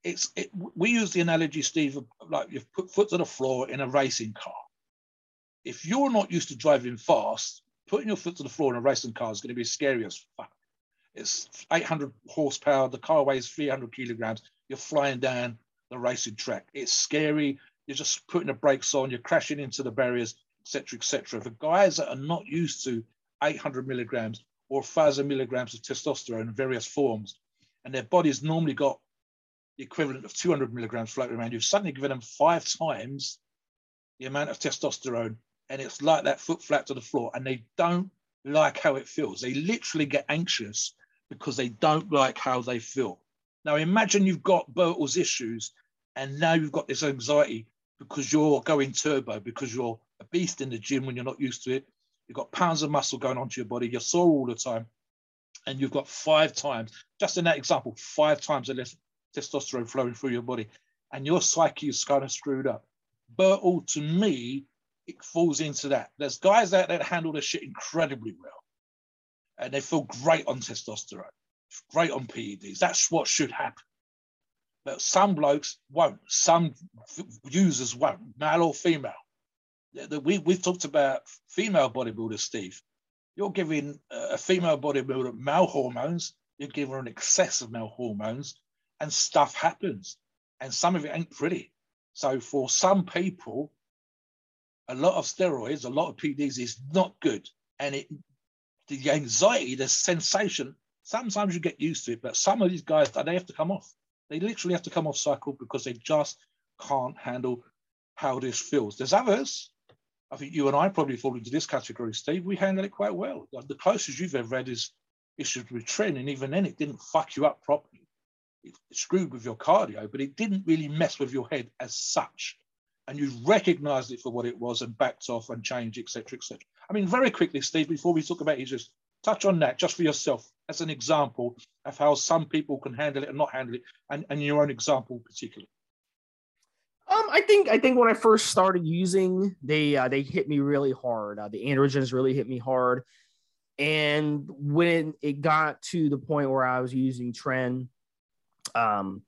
It's it, we use the analogy, Steve, of like you've put foot to the floor in a racing car. If you're not used to driving fast, putting your foot to the floor in a racing car is going to be scary as fuck. It's 800 horsepower. The car weighs 300 kilograms. You're flying down the racing track. It's scary. You're just putting the brakes on. You're crashing into the barriers, etc., etc. For guys that are not used to 800 milligrams or 1,000 milligrams of testosterone in various forms, and their body's normally got the equivalent of 200 milligrams floating around, you've suddenly given them five times the amount of testosterone, and it's like that foot flat to the floor, and they don't like how it feels. They literally get anxious because they don't like how they feel. Now imagine you've got Bertle's issues, and now you've got this anxiety because you're going turbo, because you're a beast in the gym when you're not used to it. You've got pounds of muscle going onto your body. You're sore all the time, and you've got five times, just in that example, five times the less testosterone flowing through your body, and your psyche is kind of screwed up. Bertle, to me, it falls into that. There's guys out there that handle this shit incredibly well, and they feel great on testosterone, great on PEDs. That's what should happen. But some blokes won't. Some users won't, male or female. We, we've talked about female bodybuilders, Steve. You're giving a female bodybuilder male hormones, you're giving her an excess of male hormones, and stuff happens. and some of it ain't pretty. So for some people, a lot of steroids, a lot of PDs is not good, and it the anxiety, the sensation. Sometimes you get used to it, but some of these guys they have to come off. They literally have to come off cycle because they just can't handle how this feels. There's others. I think you and I probably fall into this category, Steve. We handle it quite well. The closest you've ever had is issues with training. And even then, it didn't fuck you up properly. It screwed with your cardio, but it didn't really mess with your head as such. And you recognized it for what it was and backed off and changed, etc., etc. I mean, very quickly, Steve, before we talk about it, just touch on that just for yourself as an example of how some people can handle it and not handle it, and, and your own example particularly. Um, I think I think when I first started using, they uh, they hit me really hard. Uh, the androgens really hit me hard, and when it got to the point where I was using Tren, um,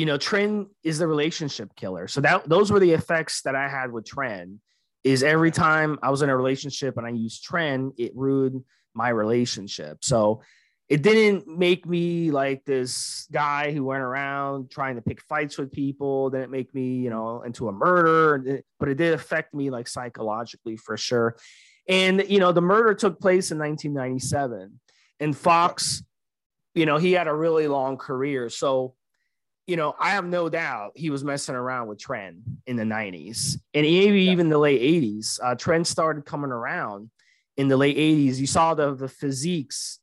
you know, Tren is the relationship killer. So that those were the effects that I had with Tren. Is every time I was in a relationship and I used Tren, it ruined my relationship. So it didn't make me like this guy who went around trying to pick fights with people. Didn't make me, you know, into a murderer, but it did affect me like psychologically for sure. And you know, the murder took place in 1997, and Fox, you know, he had a really long career. So, you know, I have no doubt he was messing around with Tren in the 90s and maybe yeah. even the late 80s. Uh, started coming around in the late 80s. You saw the the physiques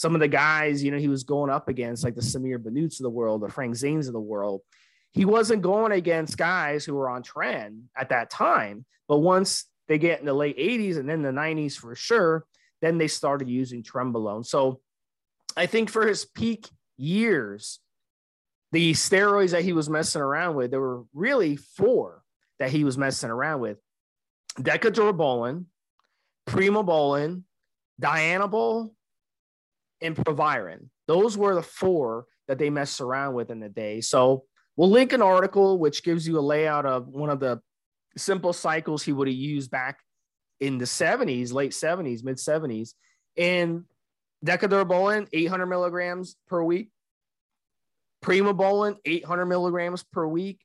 some of the guys, you know, he was going up against, like the Samir Banuts of the world, the Frank Zanes of the world. He wasn't going against guys who were on Tren at that time. But once they get in the late 80s and then the 90s for sure, then they started using Trenbolone. So I think for his peak years, the steroids that he was messing around with, there were really four that he was messing around with Decadurabolin, Primobolan, Dianabol, and Proviron. Those were the four that they messed around with in the day. So we'll link an article which gives you a layout of one of the simple cycles he would have used back in the 70s, late 70s, mid 70s. And Decadurabolin, 800 milligrams per week. Primobolan, 800 milligrams per week.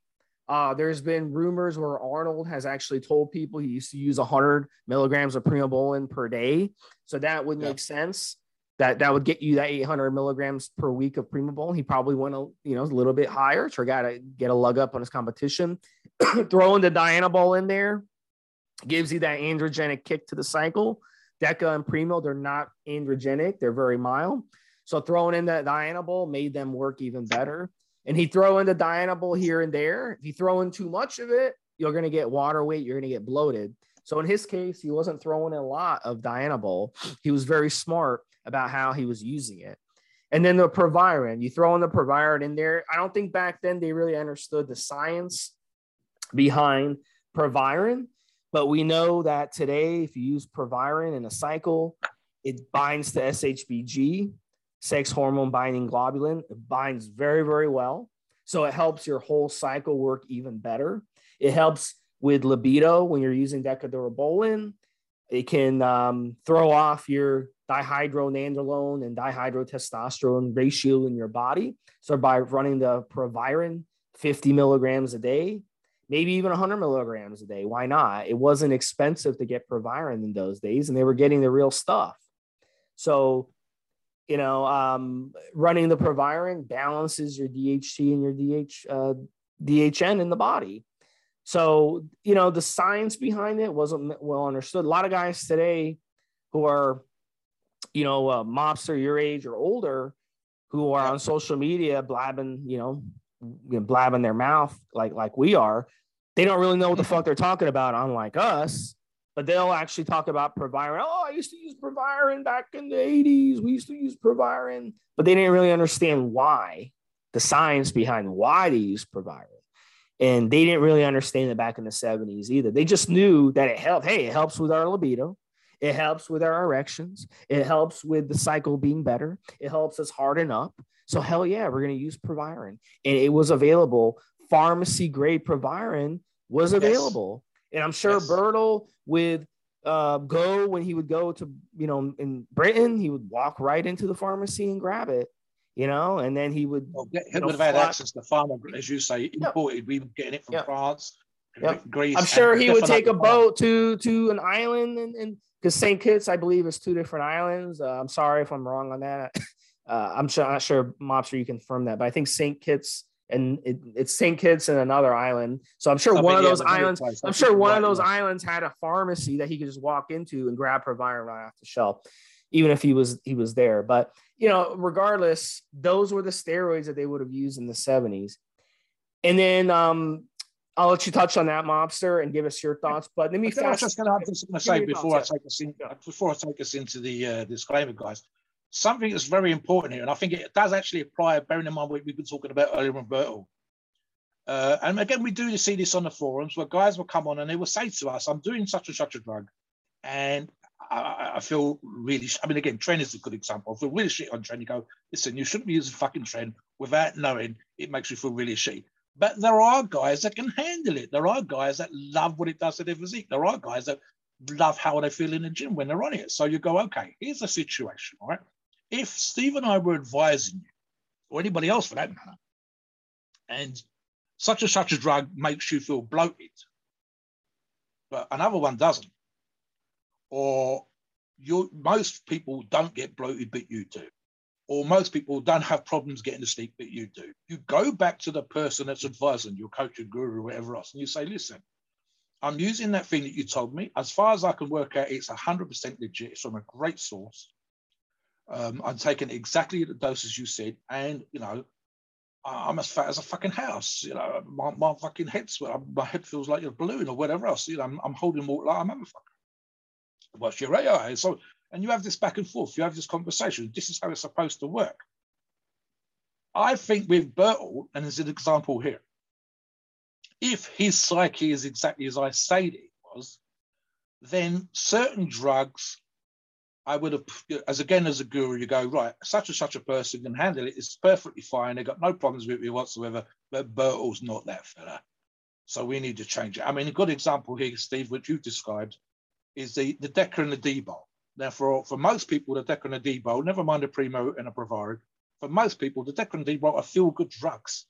Uh, there's been rumors where Arnold has actually told people he used to use 100 milligrams of Primobolan per day. So that would make sense that that would get you that 800 milligrams per week of Primobolan. He probably went a you know a little bit higher to got to get a lug up on his competition. Throwing the Dianabol in there gives you that androgenic kick to the cycle. Deca and Primo, they're not androgenic; they're very mild. So throwing in that Dianabol made them work even better. And he throw in the Dianabol here and there. If you throw in too much of it, you're going to get water weight. You're going to get bloated. So in his case, he wasn't throwing a lot of Dianabol. He was very smart about how he was using it. And then the Proviron, you throw in the Proviron in there. I don't think back then they really understood the science behind Proviron, but we know that today, if you use Proviron in a cycle, it binds to SHBG, sex hormone binding globulin. It binds very, very well. So it helps your whole cycle work even better. It helps with libido when you're using decadurabolin. It can um, throw off your dihydronandrolone and dihydrotestosterone ratio in your body. So by running the Proviron 50 milligrams a day, maybe even 100 milligrams a day, why not? It wasn't expensive to get Proviron in those days, and they were getting the real stuff. So, you know, um, running the Proviron balances your DHT and your DH, uh, DHN in the body. So, you know, the science behind it wasn't well understood. A lot of guys today who are, you know, uh, mobster your age or older, who are on social media blabbing, you know, blabbing their mouth like like we are, they don't really know what the fuck they're talking about, unlike us. But they'll actually talk about Proviron. Oh, I used to use Proviron back in the 80s. We used to use Proviron, but they didn't really understand why, the science behind why they used Proviron and they didn't really understand it back in the 70s either. They just knew that it helped. Hey, it helps with our libido. It helps with our erections. It helps with the cycle being better. It helps us harden up. So hell yeah, we're going to use Proviron. And it was available. Pharmacy grade Proviron was available. Yes. And I'm sure yes. Bertel with uh, go when he would go to, you know, in Britain, he would walk right into the pharmacy and grab it. you know, and then he would. Well, he would have had access to farmer, as you say, imported. Yep. We were getting it from yep. France, yep. Greece. I'm sure he would take a boat to to an island, and and because St. Kitts, I believe, is two different islands. Uh, I'm sorry if I'm wrong on that. Uh, I'm sure, not sure, Mobster, you confirm that, but I think St. Kitts and it, it's St. Kitts and another island. So I'm sure one of those islands. I'm sure one of those islands had a pharmacy that he could just walk into and grab Proviron right off the shelf, even if he was he was there. But you know, regardless, those were the steroids that they would have used in the 70s. And then um, I'll let you touch on that, Mobster, and give us your thoughts. But let me. I was just going to say before I take us in, before I take us into the uh, disclaimer, guys something that's very important here, and I think it does actually apply, bearing in mind what we've been talking about earlier on Bertel. Uh, and again, we do see this on the forums where guys will come on and they will say to us, I'm doing such and such a drug, and I, I feel really, I mean, again, Tren is a good example. I feel really shit on Tren. You go, listen, you shouldn't be using fucking Tren without knowing it makes you feel really shit. But there are guys that can handle it. There are guys that love what it does to their physique. There are guys that love how they feel in the gym when they're on it. So you go, okay, here's the situation, right? If Steve and I were advising you, or anybody else for that matter, and such and such a drug makes you feel bloated, but another one doesn't, or you most people don't get bloated, but you do, or most people don't have problems getting to sleep, but you do. You go back to the person that's advising your coach, your guru, or whatever else, and you say, listen, I'm using that thing that you told me. As far as I can work out, it's 100% legit. It's from a great source. Um, I'm taking exactly the doses you said, and you know, I'm as fat as a fucking house. You know, my, my fucking head's my head feels like a balloon or whatever else. You know, I'm, I'm holding more like a motherfucker. What's your AI? So, and you have this back and forth. You have this conversation. This is how it's supposed to work. I think with Bertel, and as an example here, if his psyche is exactly as I said it was, then certain drugs I would have, as again as a guru, you go right. Such and such a person can handle it. It's perfectly fine. They got no problems with me whatsoever. But Bertel's not that fella, so we need to change it. I mean, a good example here, Steve, which you described, is the the Deca and the D-Bol. Now, for for most people, the Decker and the D-Bol, never mind a Primo and a Proviron, for most people, the Decker and D-Bol are feel-good drugs.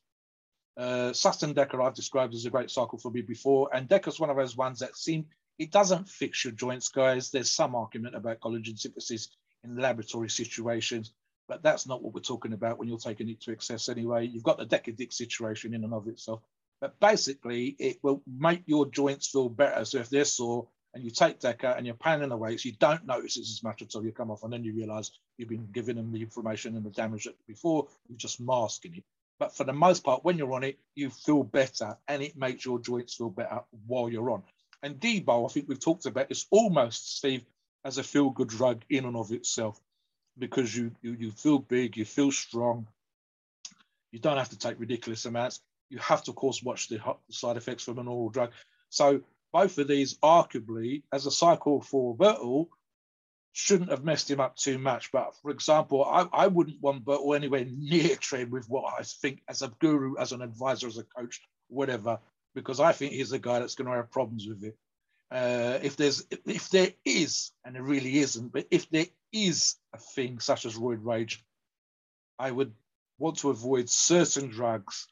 Uh, Sutton Deca I've described as a great cycle for me before, and Deca's one of those ones that seem it doesn't fix your joints, guys. There's some argument about collagen synthesis in laboratory situations, but that's not what we're talking about when you're taking it to excess anyway. You've got the Decadic situation in and of itself. But basically, it will make your joints feel better. So if they're sore and you take Deca and you're pounding the weights, you don't notice it as much until you come off, and then you realize you've been giving them the information and the damage that before, you're just masking it. But for the most part, when you're on it, you feel better and it makes your joints feel better while you're on. And D-Bol, I think we've talked about, is almost, Steve, as a feel-good drug in and of itself, because you, you you feel big, you feel strong. You don't have to take ridiculous amounts. You have to, of course, watch the side effects from an oral drug. So both of these, arguably, as a cycle for Bertel, shouldn't have messed him up too much. But for example, I, I wouldn't want Bertel anywhere near Tren with what I think as a guru, as an advisor, as a coach, whatever, because I think he's the guy that's going to have problems with it. Uh, if there's if there is, and there really isn't, but if there is a thing such as roid rage, I would want to avoid certain drugs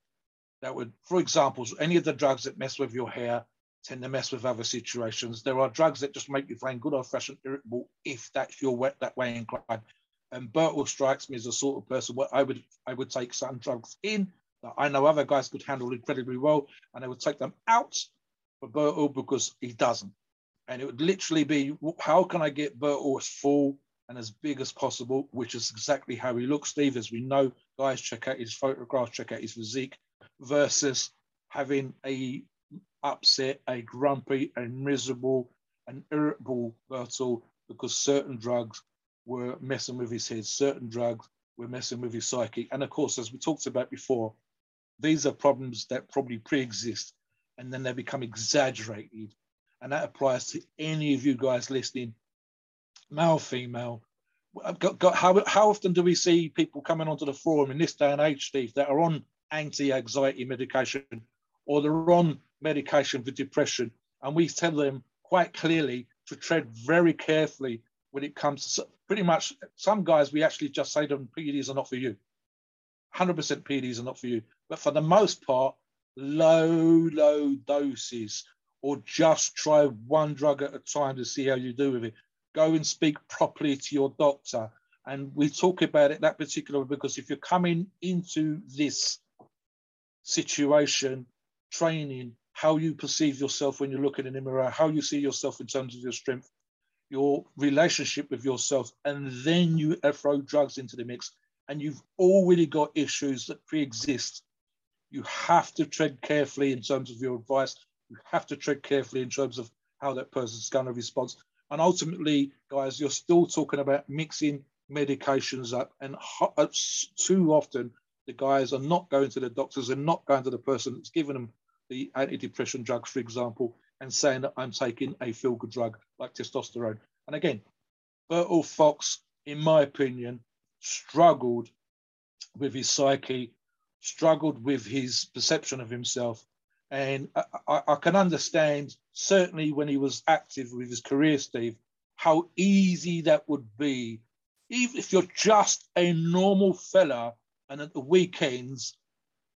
that would, for example, any of the drugs that mess with your hair tend to mess with other situations. There are drugs that just make you find good old fashioned irritable if that's your wet that way inclined. And Bertel strikes me as the sort of person where I would I would take some drugs in that I know other guys could handle incredibly well, and they would take them out for Bertel because he doesn't. And it would literally be, how can I get Bertel as full and as big as possible, which is exactly how he looks, Steve. As we know, guys, check out his photographs, check out his physique, versus having a upset, a grumpy, a miserable, an irritable Bertel because certain drugs were messing with his head, certain drugs were messing with his psyche. And of course, as we talked about before, these are problems that probably pre-exist and then they become exaggerated. And that applies to any of you guys listening, male, female. Got, got, how, how often do we see people coming onto the forum in this day and age, Steve, that are on anti-anxiety medication or they're on medication for depression, and we tell them quite clearly to tread very carefully when it comes to pretty much some guys. We actually just say to them, "PEDs are not for you." 100% PDs are not for you. But for the most part, low, low doses, or just try one drug at a time to see how you do with it. Go and speak properly to your doctor. And we talk about it that particular because if you're coming into this situation, training, how you perceive yourself when you're looking in the mirror, how you see yourself in terms of your strength, your relationship with yourself, and then you throw drugs into the mix, and you've already got issues that pre-exist. You have to tread carefully in terms of your advice. You have to tread carefully in terms of how that person's going to respond. And ultimately, guys, you're still talking about mixing medications up, and uh, too often the guys are not going to the doctors and not going to the person that's given them the antidepressant drugs, for example, and saying that I'm taking a feel good drug like testosterone. And again, Bertil Fox, in my opinion, struggled with his psyche, struggled with his perception of himself. And I, I, can understand, certainly when he was active with his career, Steve, how easy that would be. Even if you're just a normal fella and at the weekends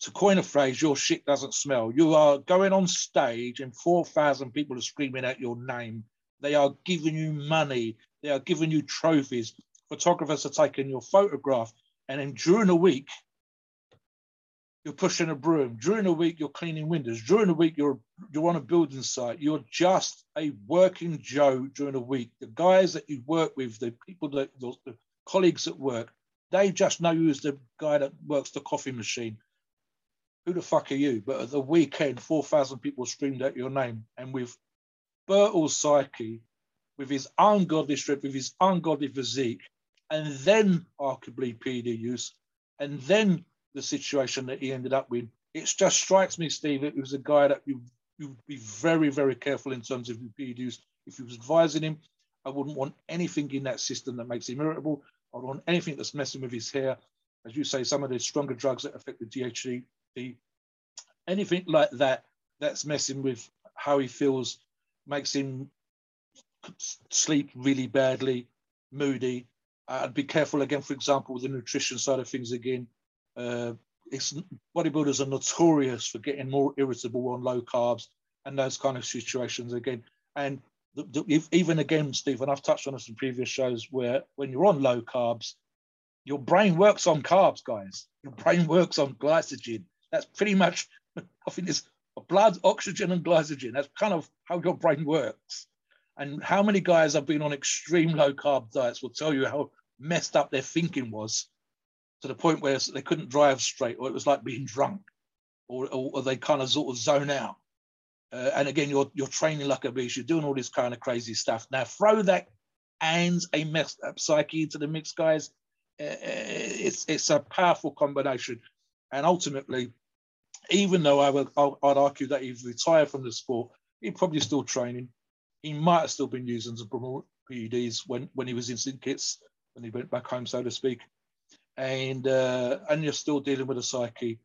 to coin a phrase, your shit doesn't smell. You are going on stage and 4,000 people are screaming out your name. They are giving you money. They are giving you trophies. Photographers are taking your photograph. And then during the week, you're pushing a broom. During the week, you're cleaning windows. During the week, you're you're on a building site. You're just a working Joe during the week. The guys that you work with, the people that the, the colleagues at work, they just know you as the guy that works the coffee machine who the fuck are you? But at the weekend, 4,000 people streamed out your name. And with Bertil's psyche, with his ungodly strength, with his ungodly physique, and then arguably PD use, and then the situation that he ended up with, it just strikes me, Steve, it was a guy that you you'd be very, very careful in terms of PD use. If you was advising him, I wouldn't want anything in that system that makes him irritable. I don't want anything that's messing with his hair. As you say, some of the stronger drugs that affect the DHT anything like that that's messing with how he feels makes him sleep really badly, moody. I'd be careful again, for example, with the nutrition side of things again. Uh, it's bodybuilders are notorious for getting more irritable on low carbs and those kind of situations again. And the, the, if, even again, Stephen, I've touched on this in previous shows where when you're on low carbs, your brain works on carbs, guys. Your brain works on glycogen. That's pretty much, I think it's blood, oxygen, and glycogen. That's kind of how your brain works. And how many guys have been on extreme low carb diets will tell you how messed up their thinking was to the point where they couldn't drive straight, or it was like being drunk, or, or they kind of sort of zone out. Uh, and again, you're you're training like a beast. You're doing all this kind of crazy stuff. Now throw that and a messed up psyche into the mix, guys. Uh, it's it's a powerful combination. And ultimately, even though I would, I'd argue that he's retired from the sport, he's probably still training. He might have still been using promote PEDs when, when he was in St. Kitts, when he went back home, so to speak. And uh, and you're still dealing with a psyche.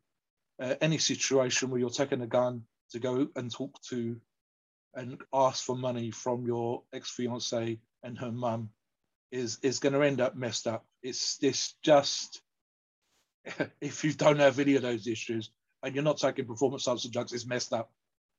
Uh, any situation where you're taking a gun to go and talk to and ask for money from your ex-fiance and her mum is is going to end up messed up. It's this just if you don't have any of those issues and you're not taking performance enhancing drugs, it's messed up.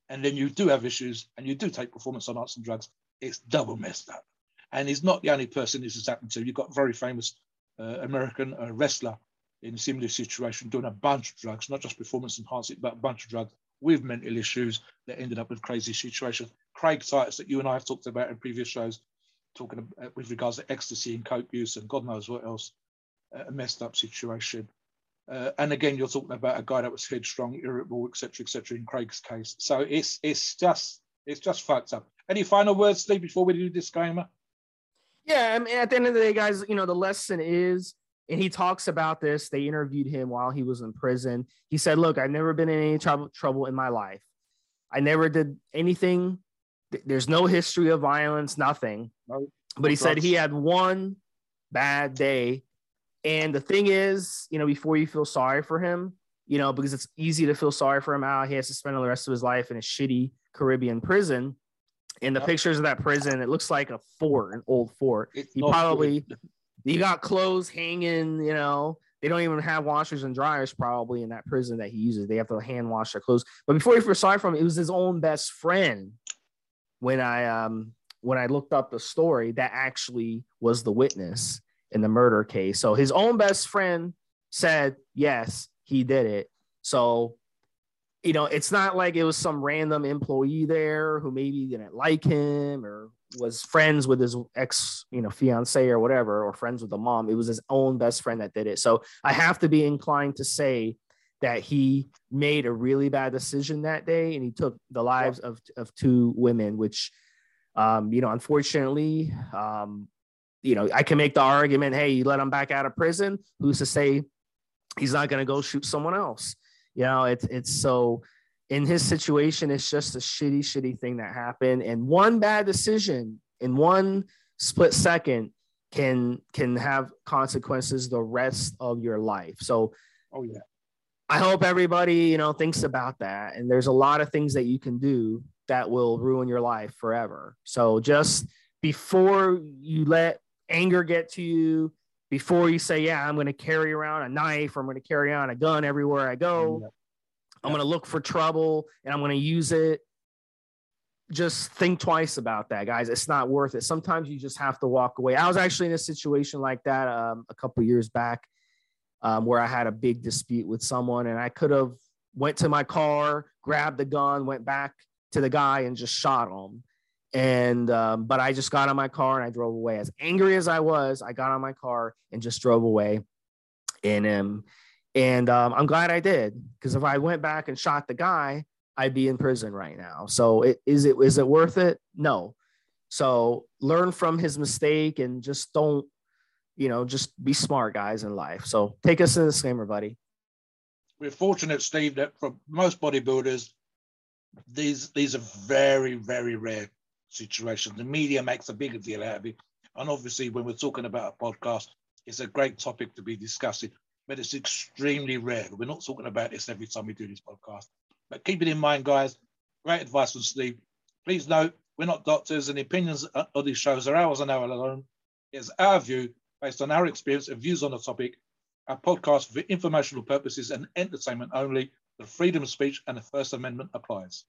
And then you do have issues and you do take performance enhancing drugs, it's double messed up. And he's not the only person this has happened to. You've got very famous American uh, wrestler in a similar situation doing a bunch of drugs, not just performance enhancing, but a bunch of drugs with mental issues that ended up with crazy situations. Craig Titus, that you and I have talked about in previous shows, talking about, uh, with regards to ecstasy and coke use and God knows what else, uh, a messed up situation. Uh, and again, you're talking about a guy that was headstrong, irritable, etc., etc. in Craig's case. So it's it's just it's just fucked up. Any final words, Steve, before we do disclaimer? Yeah, I mean, at the end of the day, guys, you know, the lesson is, and he talks about this. They interviewed him while he was in prison. He said, "Look, I've never been in any trouble trouble in my life. I never did anything. There's no history of violence, nothing. No, but he said he had one bad day and the thing is, you know, before you feel sorry for him, you know, because it's easy to feel sorry for him out. He has to spend the rest of his life in a shitty Caribbean prison. In the yep. pictures of that prison, it looks like a fort, an old fort. It's he probably good. you got clothes hanging, you know, they don't even have washers and dryers probably in that prison that he uses. They have to hand wash their clothes. But before he first saw from it was his own best friend. When I um when I looked up the story, that actually was the witness in the murder case. So his own best friend said yes, he did it. So you know, it's not like it was some random employee there who maybe didn't like him or was friends with his ex, you know, fiance or whatever, or friends with the mom. It was his own best friend that did it. So I have to be inclined to say that he made a really bad decision that day and he took the lives of, of two women, which, um, you know, unfortunately, um, you know, I can make the argument, hey, you let him back out of prison. Who's to say he's not going to go shoot someone else? You know, it's it's so in his situation, it's just a shitty, shitty thing that happened. And one bad decision in one split second can can have consequences the rest of your life. So oh yeah. I hope everybody, you know, thinks about that. And there's a lot of things that you can do that will ruin your life forever. So just before you let anger get to you, before you say, Yeah, I'm going to carry around a knife or I'm going to carry on a gun everywhere I go. Yep. I'm going to look for trouble and I'm going to use it. Just think twice about that, guys. It's not worth it. Sometimes you just have to walk away. I was actually in a situation like that um, a couple years back um, where I had a big dispute with someone and I could have went to my car, grabbed the gun, went back to the guy and just shot him and um, but I just got on my car and I drove away. As angry as I was, I got on my car and just drove away. And um, and um, I'm glad I did because if I went back and shot the guy, I'd be in prison right now. So it, is it is it worth it? No. So learn from his mistake and just don't, you know, just be smart guys in life. So take us to the disclaimer, buddy. We're fortunate, Steve, that for most bodybuilders, these these are very very rare situation. The media makes a bigger deal out of it. And obviously, when we're talking about a podcast, it's a great topic to be discussing, but it's extremely rare. We're not talking about this every time we do this podcast. But keep it in mind, guys. Great advice from Steve. Please note, we're not doctors, and the opinions of these shows are ours and our alone. It's our view based on our experience and views on the topic. Our podcast for informational purposes and entertainment only. The freedom of speech and the First Amendment applies.